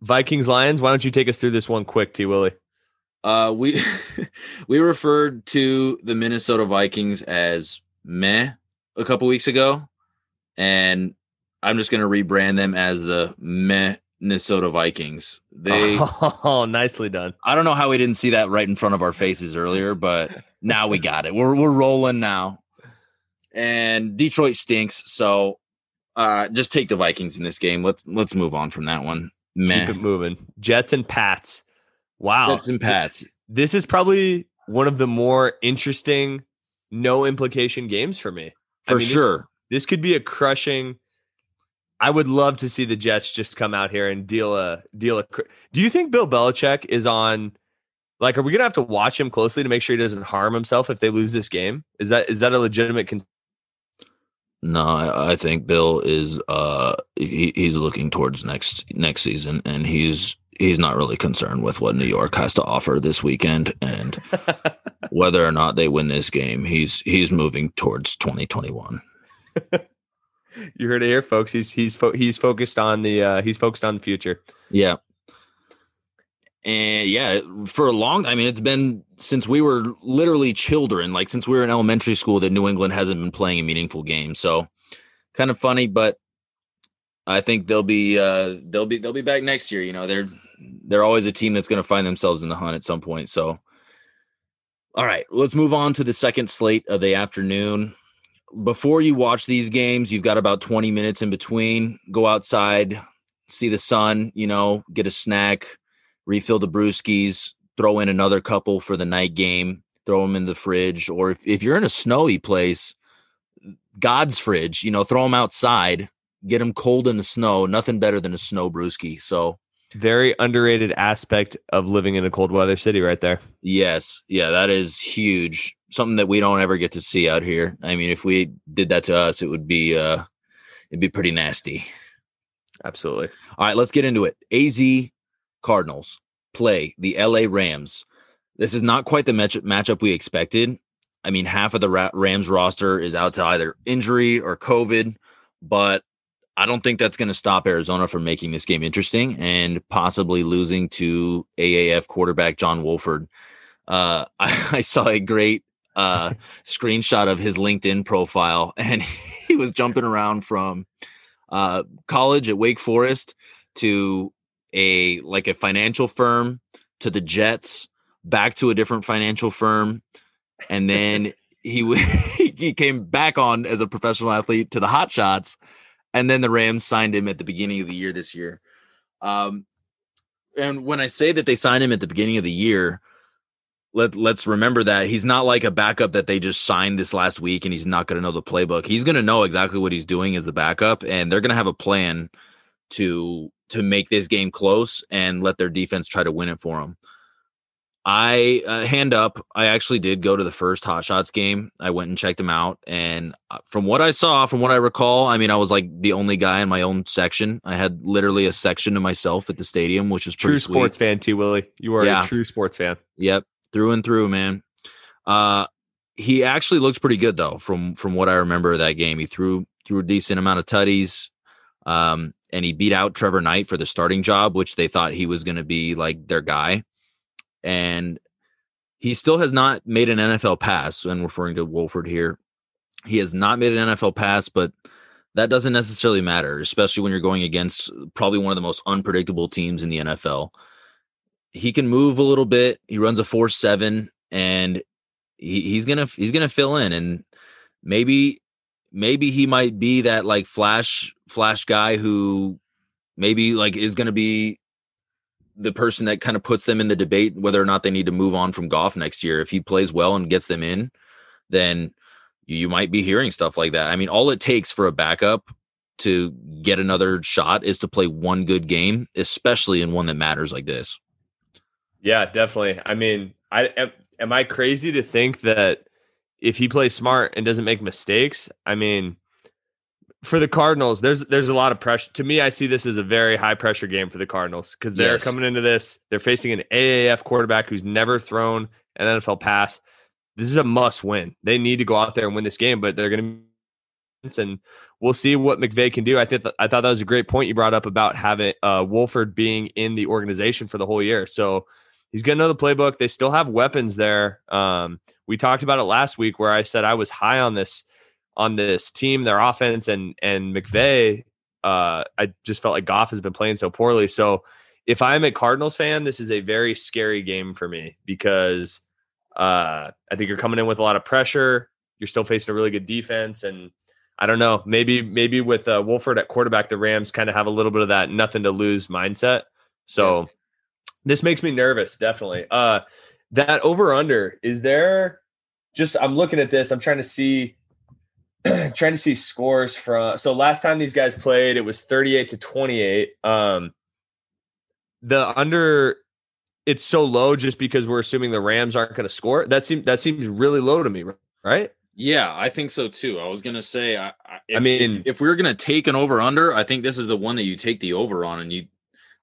Vikings Lions, why don't you take us through this one quick, T Willie? Uh, we <laughs> we referred to the Minnesota Vikings as meh a couple weeks ago, and I'm just gonna rebrand them as the meh Minnesota Vikings. They <laughs> Oh, nicely done. I don't know how we didn't see that right in front of our faces earlier, but now we got it. We're we're rolling now. And Detroit stinks, so uh just take the Vikings in this game. Let's let's move on from that one. Meh. Keep it moving. Jets and Pats. Wow. Jets and Pats. This is probably one of the more interesting no implication games for me. I For mean, sure. this could be a crushing. I would love to see the Jets just come out here and deal a deal a. Do you think Bill Belichick is on? Like, are we gonna have to watch him closely to make sure he doesn't harm himself if they lose this game? Is that is that a legitimate? Con- No, I, I think Bill is uh he, he's looking towards next next season and he's he's not really concerned with what New York has to offer this weekend and <laughs> whether or not they win this game. He's he's moving towards 2021. <laughs> you heard it here, folks. He's he's fo- he's focused on the uh, he's focused on the future. Yeah. And yeah, for a long I mean it's been since we were literally children, like since we were in elementary school that New England hasn't been playing a meaningful game. So kind of funny, but I think they'll be uh they'll be they'll be back next year. You know, they're they're always a team that's going to find themselves in the hunt at some point. So, all right, let's move on to the second slate of the afternoon. Before you watch these games, you've got about 20 minutes in between. Go outside, see the sun, you know, get a snack, refill the brewskis, throw in another couple for the night game, throw them in the fridge. Or if, if you're in a snowy place, God's fridge, you know, throw them outside, get them cold in the snow. Nothing better than a snow brewski. So, very underrated aspect of living in a cold weather city right there. Yes. Yeah, that is huge. Something that we don't ever get to see out here. I mean, if we did that to us, it would be uh it'd be pretty nasty. Absolutely. All right, let's get into it. AZ Cardinals play the LA Rams. This is not quite the match- matchup we expected. I mean, half of the Ra- Rams roster is out to either injury or COVID, but I don't think that's going to stop Arizona from making this game interesting and possibly losing to AAF quarterback John Wolford. Uh, <laughs> I, I, saw a great uh, screenshot of his LinkedIn profile, <laughs> and he was jumping around from uh, college at Wake Forest to a like a financial firm to the Jets, back to a different financial firm, and then he <laughs> he came back on as a professional athlete to the Hot Shots and then the Rams signed him at the beginning of the year this year. Um, and when I say that they signed him at the beginning of the year, let let's remember that he's not like a backup that they just signed this last week and he's not going to know the playbook. He's going to know exactly what he's doing as the backup, and they're going to have a plan to to make this game close and let their defense try to win it for them. I uh, hand up. I actually did go to the first Hot Shots game. I went and checked them out, and uh, from what I saw, from what I recall, I mean, I was like the only guy in my own section. I had literally a section to myself at the stadium, which is true sweet. sports fan too, Willie. You are yeah. a true sports fan. Yep, through and through, man. Uh, he actually looks pretty good though, from from what I remember of that game. He threw threw a decent amount of tutties. Um, and he beat out Trevor Knight for the starting job, which they thought he was going to be like their guy and he still has not made an NFL pass. And referring to Wolford here, he has not made an NFL pass, but that doesn't necessarily matter, especially when you're going against probably one of the most unpredictable teams in the NFL. He can move a little bit. He runs a four seven, and he, he's gonna he's gonna fill in, and maybe maybe he might be that like flash flash guy who maybe like is gonna be the person that kind of puts them in the debate whether or not they need to move on from Goff next year. If he plays well and gets them in, then you might be hearing stuff like that. I mean, all it takes for a backup to get another shot is to play one good game, especially in one that matters like this. Yeah, definitely. I mean, I am, am I crazy to think that if he plays smart and doesn't make mistakes, I mean, for the Cardinals, there's there's a lot of pressure. To me, I see this as a very high pressure game for the Cardinals because they're yes. coming into this. They're facing an AAF quarterback who's never thrown an NFL pass. This is a must win. They need to go out there and win this game, but they're going to and we'll see what McVay can do. I think I thought that was a great point you brought up about having uh, Wolford being in the organization for the whole year. So he's going to know the playbook. They still have weapons there. Um, we talked about it last week where I said I was high on this on this team, their offense, and and McVay. Uh, I just felt like Goff has been playing so poorly. So if I'm a Cardinals fan, this is a very scary game for me because uh, I think you're coming in with a lot of pressure. You're still facing a really good defense, and I don't know. Maybe maybe with uh, Wolford at quarterback, the Rams kind of have a little bit of that nothing to lose mindset. So. This makes me nervous. Definitely. Uh, that over under is there? Just I'm looking at this. I'm trying to see <clears throat> trying to see scores from so last time these guys played it was 38 to 28 um the under it's so low just because we're assuming the rams aren't going to score that seems that seems really low to me right yeah i think so too i was going to say I, if, I mean if we are going to take an over under i think this is the one that you take the over on and you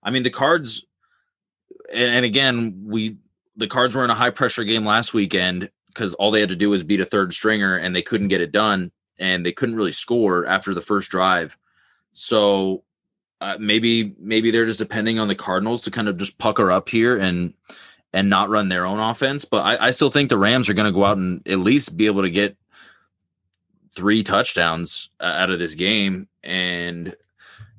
i mean the cards and, again we the cards were in a high pressure game last weekend because all they had to do was beat a third stringer and they couldn't get it done and they couldn't really score after the first drive. So uh, maybe maybe they're just depending on the Cardinals to kind of just pucker up here and and not run their own offense. But I, I still think the Rams are going to go out and at least be able to get three touchdowns uh, out of this game. And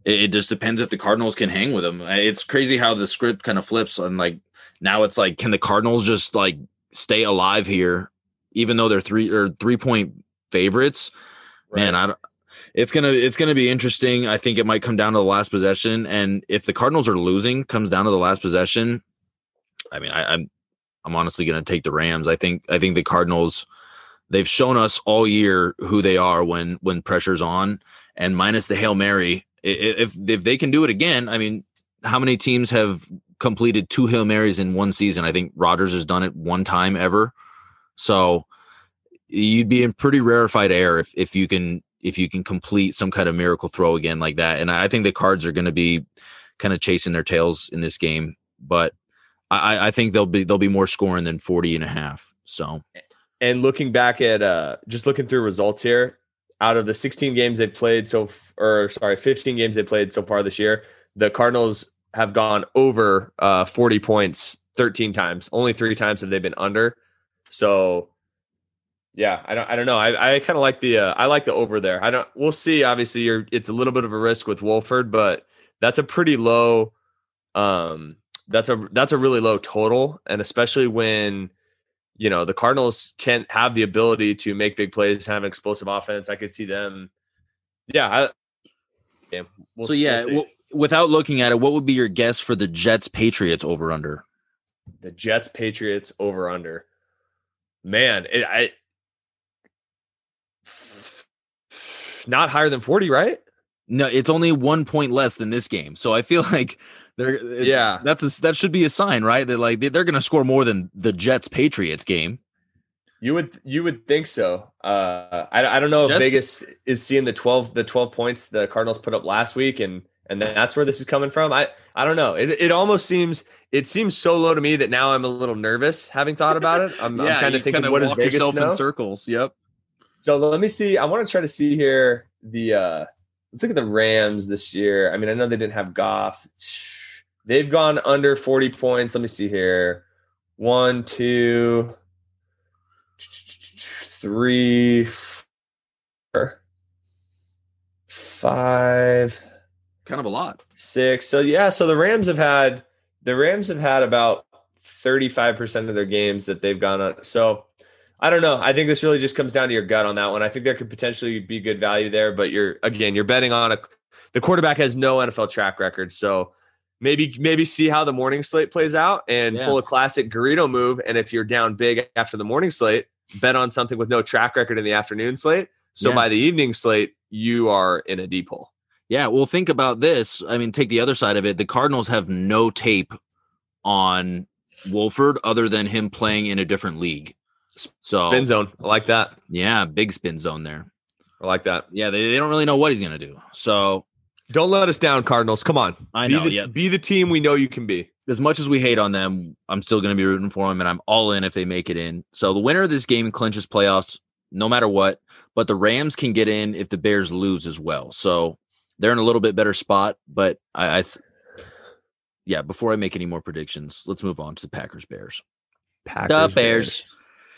It, it just depends if the Cardinals can hang with them. It's crazy how the script kind of flips and like now it's like can the Cardinals just like stay alive here even though they're three or three point favorites? Man, I don't it's gonna it's gonna be interesting. I think it might come down to the last possession, and if the Cardinals are losing, comes down to the last possession. I mean, I, I'm I'm honestly gonna take the Rams. I think I think the Cardinals they've shown us all year who they are when when pressure's on, and minus the hail mary, if if they can do it again, I mean, how many teams have completed two hail marys in one season? I think Rodgers has done it one time ever. So you'd be in pretty rarefied air if if you can if you can complete some kind of miracle throw again like that. And I think the cards are going to be kind of chasing their tails in this game, but I, I think they'll be they'll be more scoring than 40 and a half. So and looking back at uh just looking through results here, out of the 16 games they played so or sorry, 15 games they played so far this year, the Cardinals have gone over uh 40 points 13 times. Only 3 times have they been under. So yeah, I don't I don't know. I, I kind of like the uh, I like the over there. I don't we'll see. Obviously, you're it's a little bit of a risk with Wolford, but that's a pretty low um that's a that's a really low total and especially when you know the Cardinals can't have the ability to make big plays, have an explosive offense. I could see them yeah, I, yeah we'll, so yeah, we'll without looking at it, what would be your guess for the Jets Patriots over under? The Jets Patriots over under. Man, it, I <sighs> not higher than 40, right? No, it's only one point less than this game. So I feel <laughs> like they're yeah, that's a, that should be a sign, right? That like they're going to score more than the Jets Patriots game. You would you would think so. Uh, I I don't know Jets, if Vegas is seeing the twelve the twelve points the Cardinals put up last week, and and that's where this is coming from. I I don't know. It it almost seems it seems so low to me that now I'm a little nervous having thought about it. I'm, <laughs> yeah, I'm kind of thinking, what does Vegas know? in circles? Yep. So let me see. I want to try to see here the uh let's look at the Rams this year. I mean, I know they didn't have Goff. They've gone under 40 points. Let me see here. One, two, three, four, five. Kind of a lot. Six. So yeah, so the Rams have had the Rams have had about 35% of their games that they've gone on. So I don't know. I think this really just comes down to your gut on that one. I think there could potentially be good value there, but you're again, you're betting on a the quarterback has no NFL track record. So maybe maybe see how the morning slate plays out and yeah. pull a classic Garrido move. And if you're down big after the morning slate, bet on something with no track record in the afternoon slate. So yeah. by the evening slate, you are in a deep hole. Yeah, well, think about this. I mean, take the other side of it. The Cardinals have no tape on Wolford other than him playing in a different league. So spin zone. I like that. Yeah, big spin zone there. I like that. Yeah, they, they don't really know what he's gonna do. So don't let us down, Cardinals. Come on. I know. Be the, yeah. be the team we know you can be. As much as we hate on them, I'm still gonna be rooting for them, and I'm all in if they make it in. So the winner of this game clinches playoffs no matter what. But the Rams can get in if the Bears lose as well. So they're in a little bit better spot. But I, I yeah, before I make any more predictions, let's move on to the Packers Bears. Packers the Bears. Bears.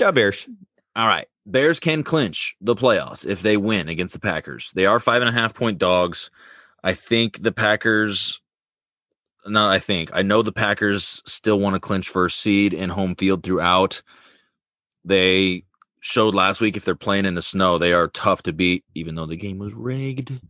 Yeah, Bears. All right. Bears can clinch the playoffs if they win against the Packers. They are five and a half point dogs. I think the Packers. No, I think I know the Packers still want to clinch first seed and home field throughout. They showed last week if they're playing in the snow, they are tough to beat, even though the game was rigged.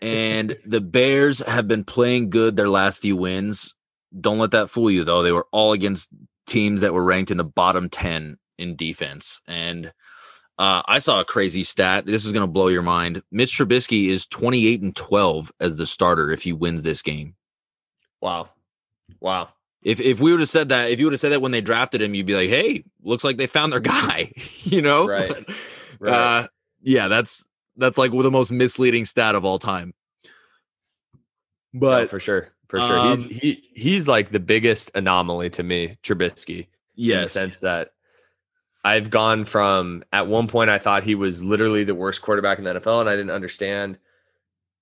And the Bears have been playing good their last few wins. Don't let that fool you, though. They were all against teams that were ranked in the bottom 10 in defense. And uh, I saw a crazy stat. This is going to blow your mind. Mitch Trubisky is 28 and 12 as the starter if he wins this game. Wow. Wow. If if we would have said that, if you would have said that when they drafted him, you'd be like, "Hey, looks like they found their <laughs> guy." <laughs> you know, right? But, right. Uh, yeah, that's that's like the most misleading stat of all time. But for sure, for sure, um, he's he he's like the biggest anomaly to me, Trubisky. Yes, in the sense that I've gone from at one point I thought he was literally the worst quarterback in the NFL, and I didn't understand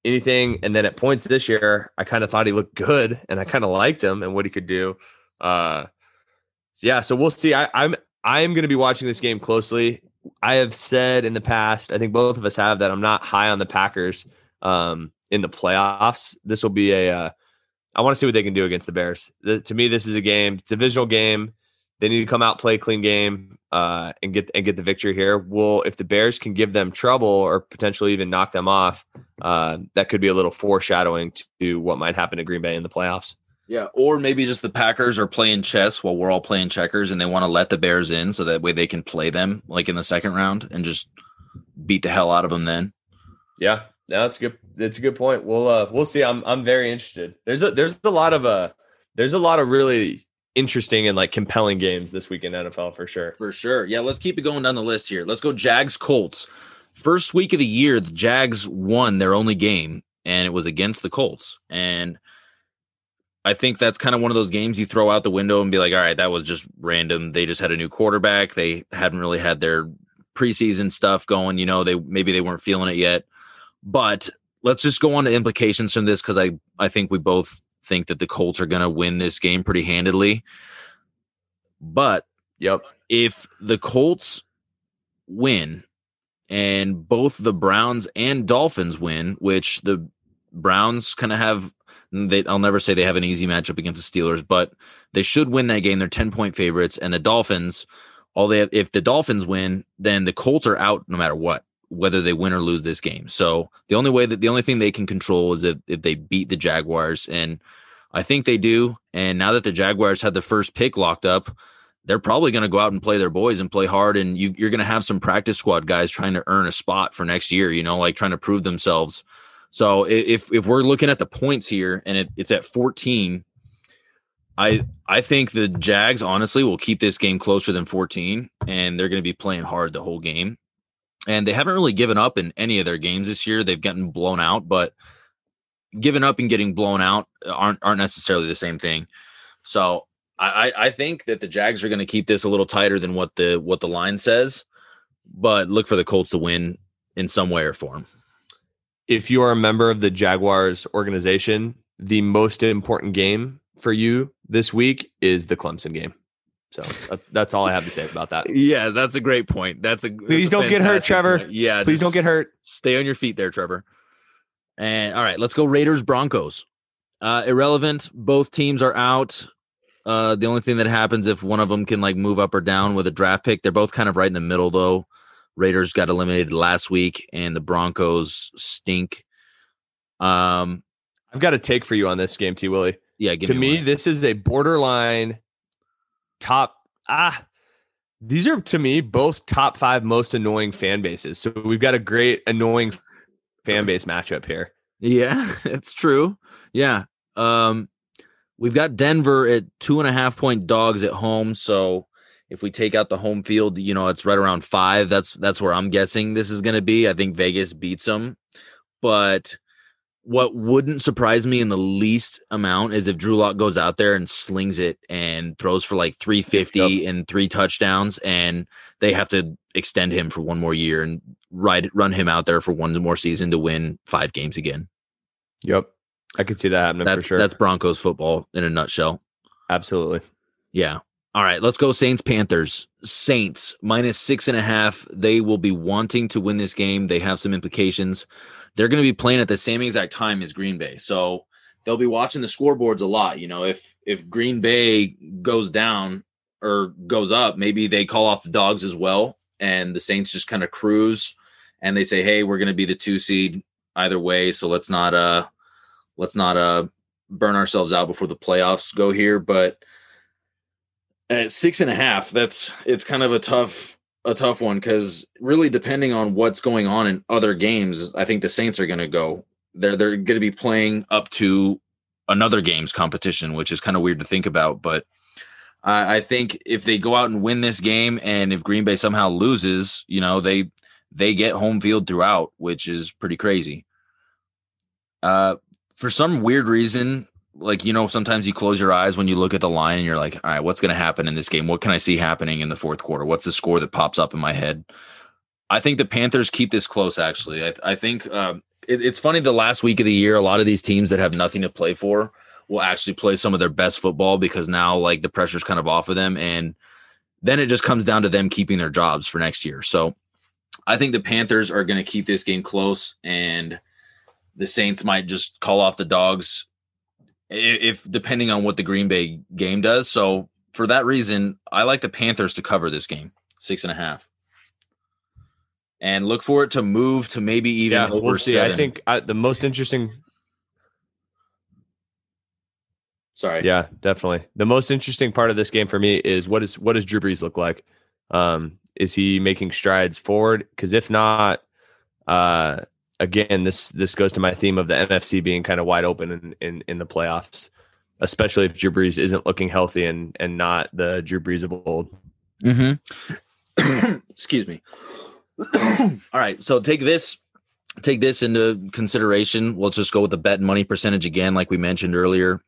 anything. And then at points this year, I kind of thought he looked good, and I kind of liked him and what he could do. Uh, yeah, so we'll see. I, I'm I am going to be watching this game closely. I have said in the past, I think both of us have that I'm not high on the Packers. Um, in the playoffs, this will be a. Uh, I want to see what they can do against the Bears. The, to me, this is a game. It's a visual game. They need to come out, play a clean game, uh, and get and get the victory here. Well, if the Bears can give them trouble or potentially even knock them off, uh, that could be a little foreshadowing to what might happen to Green Bay in the playoffs. Yeah, or maybe just the Packers are playing chess while we're all playing checkers, and they want to let the Bears in so that way they can play them like in the second round and just beat the hell out of them. Then, yeah, no, that's good. That's a good point. We'll uh, we'll see. I'm I'm very interested. There's a there's a lot of uh there's a lot of really interesting and like compelling games this week in NFL for sure. For sure. Yeah, let's keep it going down the list here. Let's go Jags Colts. First week of the year, the Jags won their only game, and it was against the Colts. And I think that's kind of one of those games you throw out the window and be like, all right, that was just random. They just had a new quarterback. They hadn't really had their preseason stuff going. You know, they maybe they weren't feeling it yet. But let's just go on to implications from this because I I think we both think that the Colts are going to win this game pretty handedly. But yep, if the Colts win and both the Browns and Dolphins win, which the Browns kind of have they I'll never say they have an easy matchup against the Steelers, but they should win that game. They're 10 point favorites and the Dolphins all they have, if the Dolphins win, then the Colts are out no matter what, whether they win or lose this game. So the only way that the only thing they can control is if, if they beat the Jaguars and I think they do. And now that the Jaguars had the first pick locked up, they're probably going to go out and play their boys and play hard. And you, are going to have some practice squad guys trying to earn a spot for next year, you know, like trying to prove themselves. So if if we're looking at the points here and it, it's at 14, I I think the Jags honestly will keep this game closer than 14, and they're going to be playing hard the whole game. And they haven't really given up in any of their games this year. They've gotten blown out, but giving up and getting blown out uh, aren't aren't necessarily the same thing. So I, I think that the Jags are going to keep this a little tighter than what the what the line says, but look for the Colts to win in some way or form. If you are a member of the Jaguars organization, the most important game for you this week is the Clemson game. So that's that's all I have to say about that. Yeah, that's a great point. That's a please don't get hurt, Trevor. Point. Yeah, please don't get hurt. Stay on your feet there, Trevor. And all right, let's go Raiders Broncos. Uh, irrelevant. Both teams are out. Uh, the only thing that happens if one of them can like move up or down with a draft pick, they're both kind of right in the middle though. Raiders got eliminated last week, and the Broncos stink. Um, I've got a take for you on this game, T. Willie. Yeah, to me, me this is a borderline top. Ah, these are to me both top five most annoying fan bases. So we've got a great annoying fan base matchup here. Yeah, <laughs> it's true. Yeah. Um, we've got Denver at two and a half point dogs at home. So if we take out the home field, you know, it's right around five. That's that's where I'm guessing this is going to be. I think Vegas beats them, but what wouldn't surprise me in the least amount is if Drew Lock goes out there and slings it and throws for like 350 yep. and three touchdowns, and they have to extend him for one more year and ride run him out there for one more season to win five games again. Yep, I could see that happening that's, for sure. That's Broncos football in a nutshell. Absolutely. Yeah. All right, let's go Saints Panthers. Saints minus six and a half. They will be wanting to win this game. They have some implications they're going to be playing at the same exact time as Green Bay. So they'll be watching the scoreboards a lot. You know, if if Green Bay goes down or goes up, maybe they call off the dogs as well, and the Saints just kind of cruise and they say, "Hey, we're going to be the two seed either way, so let's not uh let's not uh burn ourselves out before the playoffs go here." But at six and a half, that's it's kind of a tough a tough one because really depending on what's going on in other games, I think the Saints are going to go. They're they're going to be playing up to another game's competition, which is kind of weird to think about. But I, I think if they go out and win this game, and if Green Bay somehow loses, you know they they get home field throughout, which is pretty crazy. Uh, for some weird reason, like you know sometimes you close your eyes when you look at the line and you're like all right what's going to happen in this game? What can i see happening in the fourth quarter? What's the score that pops up in my head? I think the panthers keep this close actually. I, I think um, it, it's funny the last week of the year a lot of these teams that have nothing to play for will actually play some of their best football because now like the pressure's kind of off of them and then it just comes down to them keeping their jobs for next year. So i think the panthers are going to keep this game close and the Saints might just call off the dogs if depending on what the Green Bay game does. So for that reason, I like the Panthers to cover this game, six and a half. And look for it to move to maybe even Yeah, over we'll see. seven. I think I, the most interesting Sorry. Yeah, definitely. The most interesting part of this game for me is what is what does Drew Brees look like? Um, is he making strides forward? Because if not, uh, again, this this goes to my theme of the NFC being kind of wide open in, in in the playoffs, especially if Drew Brees isn't looking healthy and and not the Drew Brees of old. Mm-hmm. <coughs> Excuse me. <coughs> All right, so take this take this into consideration. Let's just go with the bet money percentage again, like we mentioned earlier.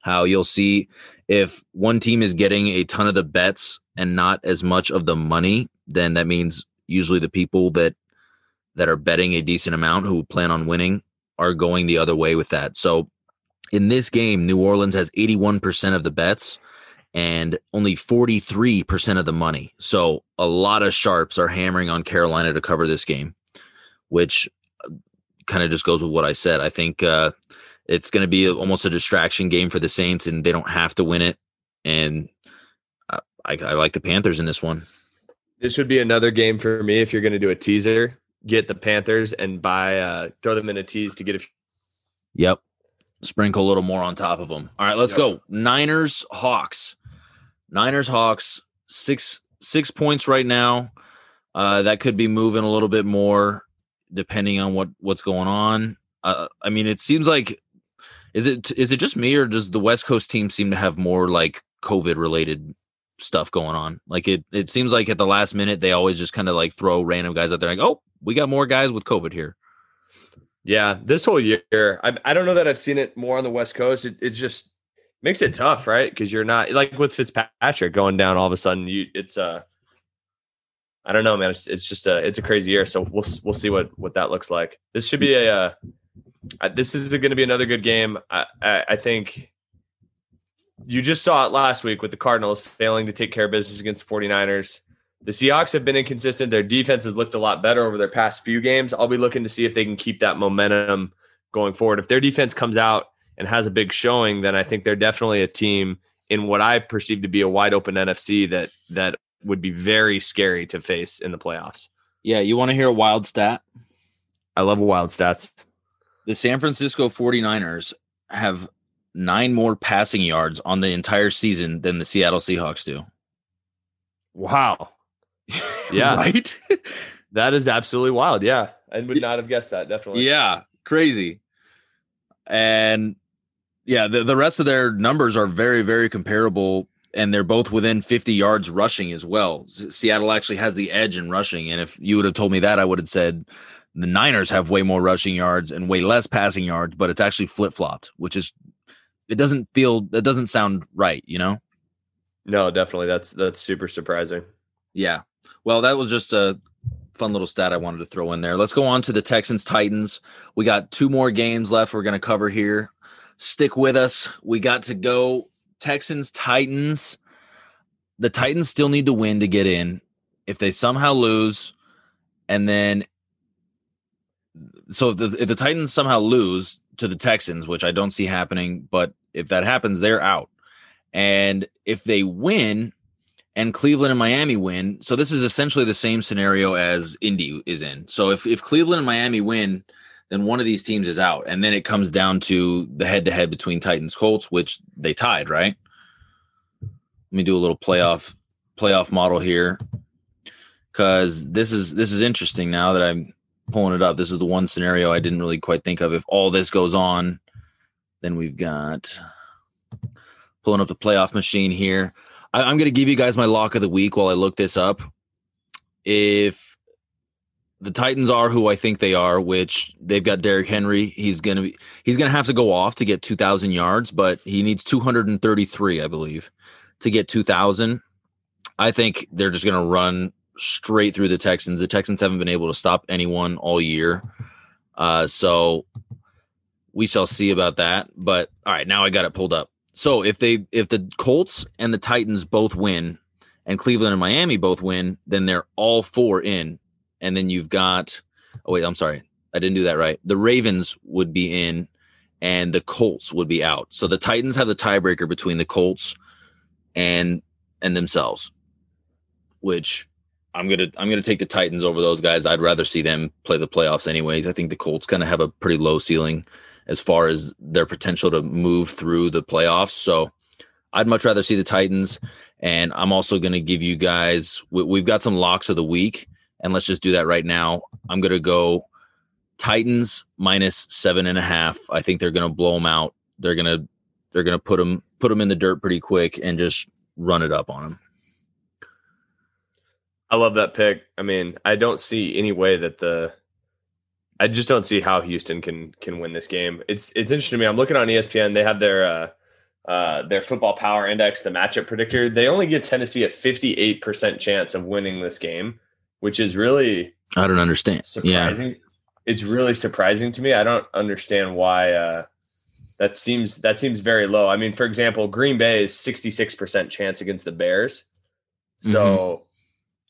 How you'll see if one team is getting a ton of the bets and not as much of the money, then that means usually the people that that are betting a decent amount who plan on winning are going the other way with that. So in this game, New Orleans has 81% of the bets and only 43% of the money. So a lot of sharps are hammering on Carolina to cover this game, which kind of just goes with what I said. I think uh, it's going to be almost a distraction game for the Saints, and they don't have to win it. And I, I, I like the Panthers in this one. This would be another game for me if you're going to do a teaser. Get the Panthers and buy uh, throw them in a tease to get a Few- Yep. Sprinkle a little more on top of them. All right, let's Yep. go. Niners, Hawks. Niners, Hawks. Six six points right now. Uh, that could be moving a little bit more depending on what what's going on. Uh, I mean, it seems like is it is it just me or does the West Coast team seem to have more like COVID related stuff going on? Like it it seems like at the last minute they always just kind of like throw random guys out there like, oh, we got more guys with COVID here. Yeah, this whole year, I, I don't know that I've seen it more on the West Coast. It, it just makes it tough, right? Because you're not like with Fitzpatrick going down all of a sudden. You, it's uh, I don't know, man. It's, it's just a, it's a crazy year. So we'll we'll see what what that looks like. This should be a, uh, this is going to be another good game. I, I I think you just saw it last week with the Cardinals failing to take care of business against the 49ers. The Seahawks have been inconsistent. Their defense has looked a lot better over their past few games. I'll be looking to see if they can keep that momentum going forward. If their defense comes out and has a big showing, then I think they're definitely a team in what I perceive to be a wide open NFC that that would be very scary to face in the playoffs. Yeah, you want to hear a wild stat? I love wild stats. The San Francisco 49ers have nine more passing yards on the entire season than the Seattle Seahawks do. Wow. <laughs> Yeah. right? That is absolutely wild. Yeah. I would not have guessed that. Definitely. yeah, crazy. And yeah, the, the rest of their numbers are very, very comparable. And they're both within 50 yards rushing as well. S- Seattle actually has the edge in rushing. And if you would have told me that, I would have said the Niners have way more rushing yards and way less passing yards, but it's actually flip flopped, which is, it doesn't feel, that doesn't sound right, you know? No, definitely. That's that's super surprising. Yeah. Well, that was just a fun little stat I wanted to throw in there. Let's go on to the Texans Titans. We got two more games left we're going to cover here. Stick with us. We got to go Texans Titans. The Titans still need to win to get in. If they somehow lose and then so if the if the Titans somehow lose to the Texans, which I don't see happening, but if that happens, they're out. And if they win, and Cleveland and Miami win. So this is essentially the same scenario as Indy is in. So if, if Cleveland and Miami win, then one of these teams is out. And then it comes down to the head to head between Titans Colts, which they tied, right? Let me do a little playoff playoff model here. Cause this is this is interesting now that I'm pulling it up. This is the one scenario I didn't really quite think of. If all this goes on, then we've got pulling up the playoff machine here. I, I'm going to give you guys my lock of the week while I look this up. If the Titans are who I think they are, which they've got Derrick Henry, he's going to be he's going to have to go off to get 2,000 yards, but he needs 233, I believe, to get 2,000. I think they're just going to run straight through the Texans. The Texans haven't been able to stop anyone all year, uh, so we shall see about that. But all right, now I got it pulled up. So if they if the Colts and the Titans both win and Cleveland and Miami both win, then they're all four in. And then you've got oh wait, I'm sorry. I didn't do that right. The Ravens would be in and the Colts would be out. So the Titans have the tiebreaker between the Colts and and themselves, which I'm gonna I'm gonna take the Titans over those guys. I'd rather see them play the playoffs anyways. I think the Colts kind of have a pretty low ceiling as far as their potential to move through the playoffs. So I'd much rather see the Titans. And I'm also gonna give you guys we, we've got some locks of the week, and let's just do that right now. I'm gonna go Titans minus seven and a half. I think they're gonna blow them out. They're gonna they're gonna put them put them in the dirt pretty quick and just run it up on them. I love that pick. I mean, I don't see any way that the I just don't see how Houston can can win this game. It's it's interesting to me. I'm looking on ESPN. They have their uh, uh, their football power index, the matchup predictor. They only give Tennessee a 58 percent chance of winning this game, which is really I don't understand. Surprising. Yeah. It's really surprising to me. I don't understand why. Uh, that seems that seems very low. I mean, for example, Green Bay is 66 percent chance against the Bears. So. Mm-hmm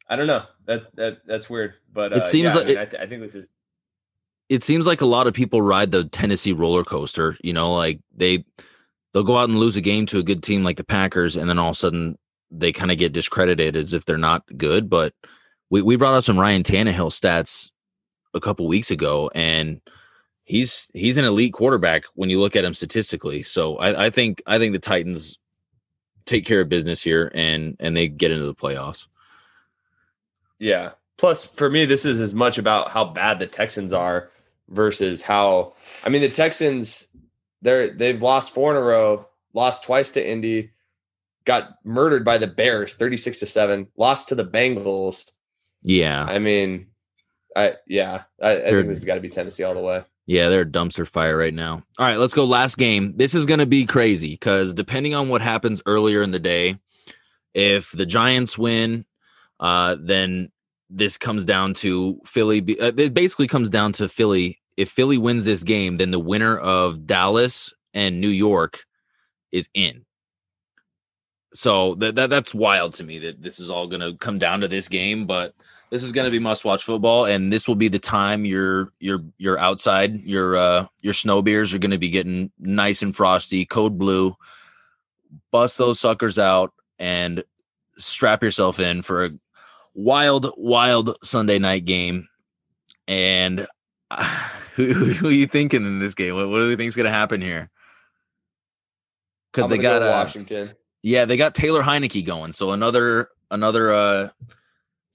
I don't know. That that that's weird, but uh, it seems yeah, like I, mean, it, I, th- I, think this is. It seems like a lot of people ride the Tennessee roller coaster. You know, like they they'll go out and lose a game to a good team like the Packers, and then all of a sudden they kind of get discredited as if they're not good. But we we brought up some Ryan Tannehill stats a couple weeks ago, and he's he's an elite quarterback when you look at him statistically. So I, I think I think the Titans take care of business here and and they get into the playoffs. Yeah. Plus, for me, this is as much about how bad the Texans are versus how. I mean, the Texans they're they've lost four in a row, lost twice to Indy, got murdered by the Bears, thirty six to seven, lost to the Bengals. Yeah. I mean, I yeah, I, I think this has got to be Tennessee all the way. Yeah, they're a dumpster fire right now. All right, let's go. Last game. This is going to be crazy because depending on what happens earlier in the day, if the Giants win uh, then this comes down to Philly. Uh, it basically comes down to Philly. If Philly wins this game, then the winner of Dallas and New York is in. So that, that that's wild to me that this is all going to come down to this game, but this is going to be must watch football and this will be the time your your your outside your uh your snow beers are going to be getting nice and frosty code blue bust those suckers out and strap yourself in for a wild, wild Sunday night game. And uh, <laughs> who, who, are you thinking in this game? What, what do you think is going to happen here? Because they got go uh, Washington. Yeah, they got Taylor Heinicke going. So another another uh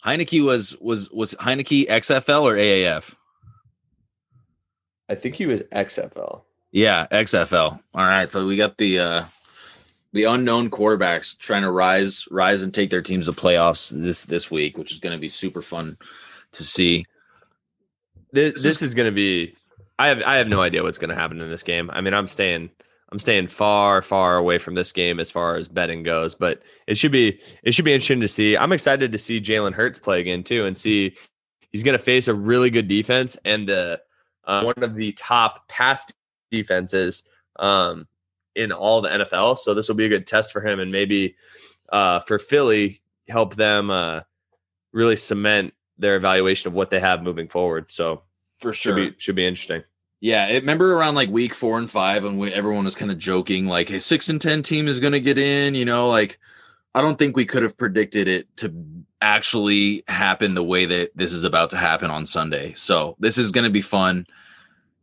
Heinicke was was was Heinicke XFL or AAF? I think he was XFL. Yeah, XFL. All right, so we got the uh the unknown quarterbacks trying to rise rise and take their teams to playoffs this this week, which is going to be super fun to see. This, this is going to be. I have I have no idea what's going to happen in this game. I mean, I'm staying I'm staying far far away from this game as far as betting goes, but it should be it should be interesting to see. I'm excited to see Jalen Hurts play again too, and see he's going to face a really good defense and uh, uh, one of the top pass defenses. Um, in all the NFL. So this will be a good test for him and maybe uh, for Philly help them uh, really cement their evaluation of what they have moving forward. So for sure, should be, should be interesting. Yeah, it, remember around like week four and five, and we, everyone was kind of joking, like a six and ten team is going to get in. You know, like I don't think we could have predicted it to actually happen the way that this is about to happen on Sunday. So this is going to be fun.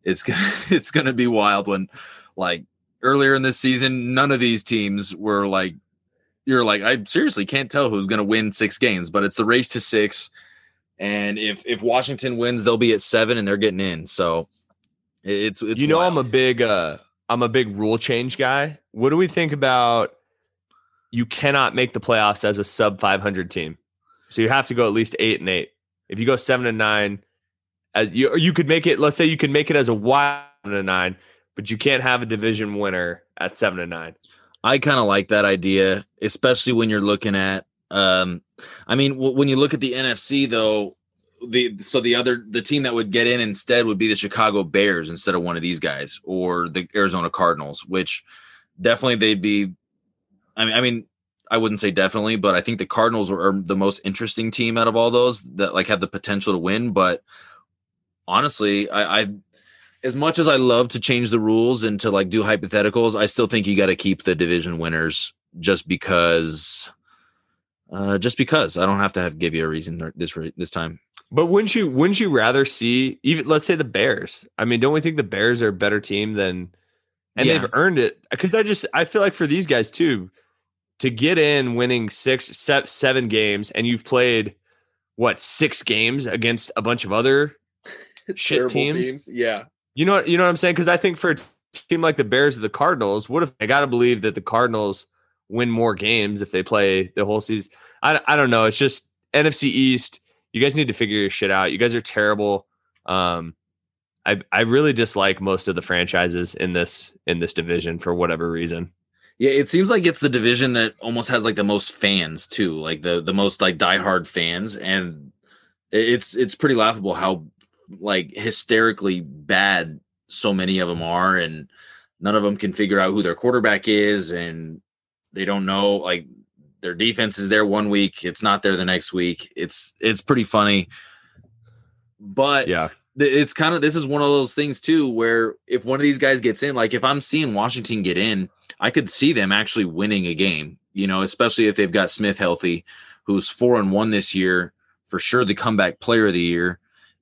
It's <laughs> it's going to be wild when like earlier in this season, none of these teams were like, you're like, I seriously can't tell who's going to win six games, but it's the race to six. And if if Washington wins, they'll be at seven and they're getting in. So it's, it's you know wild. I'm a big uh I'm a big rule change guy. What do we think about you cannot make the playoffs as a sub 500 team, so you have to go at least eight and eight. If you go seven and nine, uh, you you could make it. Let's say you could make it as a wild and a nine but you can't have a division winner at seven and nine. I kind of like that idea, especially when you're looking at. Um, I mean, w- when you look at the NFC, though, the so the other the team that would get in instead would be the Chicago Bears instead of one of these guys or the Arizona Cardinals, which definitely they'd be. I mean, I mean, I wouldn't say definitely, but I think the Cardinals are, are the most interesting team out of all those that like have the potential to win. But honestly, I, I as much as I love to change the rules and to like do hypotheticals, I still think you got to keep the division winners just because uh just because I don't have to have give you a reason this this time. But wouldn't you wouldn't you rather see even let's say the Bears? I mean, don't we think the Bears are a better team than and Yeah. they've earned it because I just I feel like for these guys too to get in winning six seven games and you've played what six games against a bunch of other <laughs> shit Terrible teams. Yeah. You know you know what I'm saying? Because I think for a team like the Bears or the Cardinals, what if I got to believe that the Cardinals win more games if they play the whole season? I I don't know. It's just NFC East. You guys need to figure your shit out. You guys are terrible. Um, I I really dislike most of the franchises in this in this division for whatever reason. Yeah, it seems like it's the division that almost has like the most fans too, like the the most like diehard fans, and it's it's pretty laughable how like hysterically bad so many of them are, and none of them can figure out who their quarterback is, and they don't know like their defense is there one week, it's not there the next week. It's it's pretty funny, but Yeah, it's kind of this is one of those things too where if one of these guys gets in like if i'm seeing washington get in i could see them actually winning a game you know especially if they've got smith healthy who's four and one this year for sure the comeback player of the year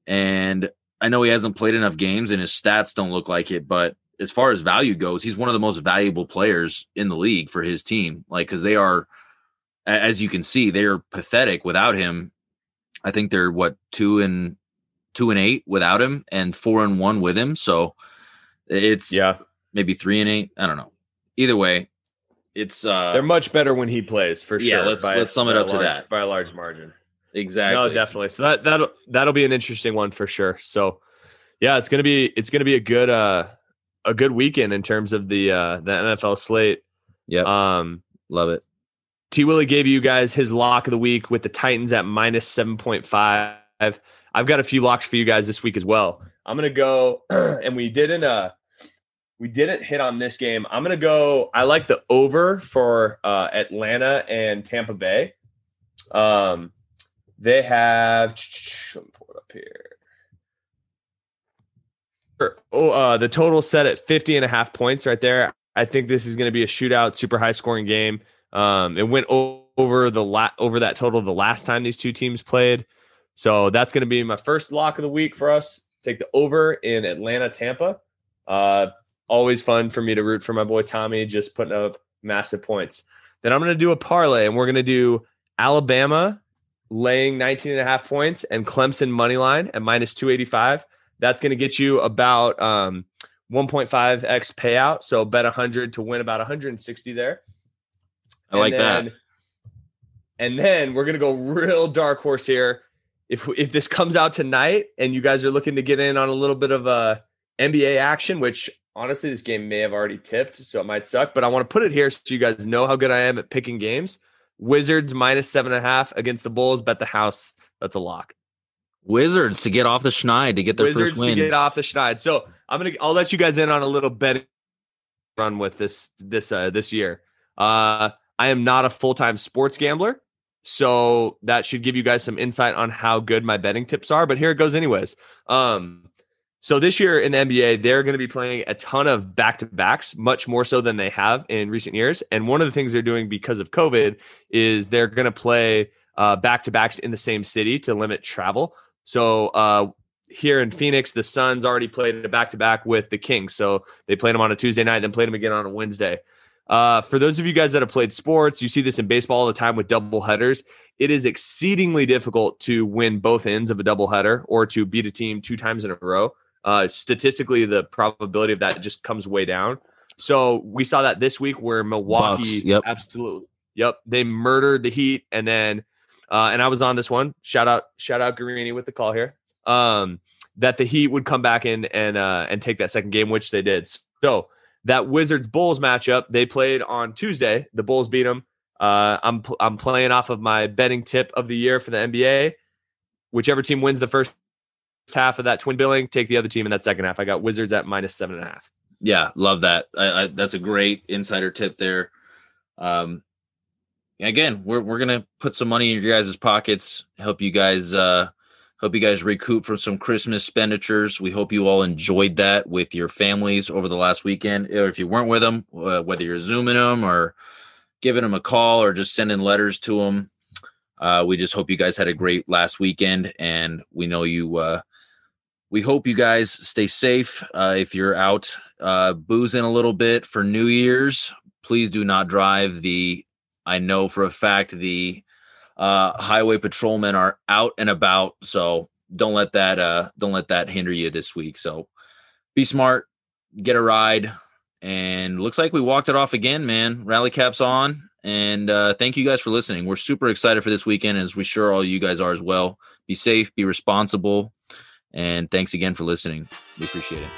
and i know he hasn't played enough games and his stats don't look like it but as far as value goes he's one of the most valuable players in the league for his team like because they are as you can see they are pathetic without him i think they're what two and two and eight without him and four and one with him. So it's yeah, maybe three and eight. I don't know. Either way, it's uh they're much better when he plays for Yeah, sure. let's- let's sum it up to large- that. by a large margin. Exactly No, definitely. So that that'll that'll be an interesting one for sure. So yeah, it's gonna be it's gonna be a good uh a good weekend in terms of the uh the NFL slate. Yeah. Um love it. T Willie gave you guys his lock of the week with the Titans at minus 7.5. I've got a few locks for you guys this week as well. I'm gonna go <clears throat> and we didn't uh we didn't hit on this game. I'm gonna go. I like the over for uh Atlanta and Tampa Bay. Um they have <tsk> let me pull it up here. Oh, uh, the total set at 50 and a half points right there. I think this is going to be a shootout, super high scoring game. Um, it went over the la- over that total the last time these two teams played. So that's going to be my first lock of the week for us. Take the over in Atlanta, Tampa. Uh, always fun for me to root for my boy Tommy, just putting up massive points. Then I'm going to do a parlay, and we're going to do Alabama laying 19 and a half points and Clemson money line at minus 285. That's going to get you about um, 1.5x payout. So bet 100 to win about 160 there. I like And that. And then we're gonna go real dark horse here. If if this comes out tonight and you guys are looking to get in on a little bit of uh NBA action, which honestly this game may have already tipped, so it might suck. But I want to put it here so you guys know how good I am at picking games. Wizards minus seven and a half against the Bulls. Bet the house. That's a lock. Wizards to get off the schneid to get their Wizards first to get off the schneid. So I'm gonna I'll let you guys in on a little betting run with this this uh this year. Uh I am not a full-time sports gambler. So that should give you guys some insight on how good my betting tips are. But here it goes anyways. Um so this year in the NBA, they're going to be playing a ton of back-to-backs, much more so than they have in recent years. And one of the things they're doing because of COVID is they're going to play uh, back-to-backs in the same city to limit travel. So uh, here in Phoenix, the Suns already played a back to back with the Kings. So they played them on a Tuesday night, then played them again on a Wednesday. Uh, for those of you guys that have played sports, you see this in baseball all the time with double headers. It is exceedingly difficult to win both ends of a double header or to beat a team two times in a row. Uh, statistically, the probability of that just comes way down. So we saw that this week where Milwaukee, Bucks, yep. absolutely, yep, they murdered the Heat, and then, uh, and I was on this one. Shout out, shout out Guarini with the call here. Um, that the Heat would come back in and uh, and take that second game, which they did. So that Wizards Bulls matchup they played on Tuesday. The Bulls beat them. Uh, I'm I'm playing off of my betting tip of the year for the NBA. Whichever team wins the first half of that twin billing, take the other team in that second half. I got Wizards at minus seven and a half. Yeah, love that. I, I, that's a great insider tip there. Um, again, we're we're gonna put some money in your guys' pockets, help you guys uh, Hope you guys recoup from some Christmas expenditures. We hope you all enjoyed that with your families over the last weekend. Or if you weren't with them, uh, whether you're zooming them or giving them a call or just sending letters to them, uh, we just hope you guys had a great last weekend, and we know you. Uh, we hope you guys stay safe. Uh, if you're out uh, boozing a little bit for New Year's, please do not drive. The I know for a fact the uh, highway patrolmen are out and about, so don't let that uh, don't let that hinder you this week. So be smart, get a ride, and looks like we walked it off again, man. Rally caps on, and uh, thank you guys for listening. We're super excited for this weekend, as we sure all you guys are as well. Be safe, be responsible, and thanks again for listening. We appreciate it.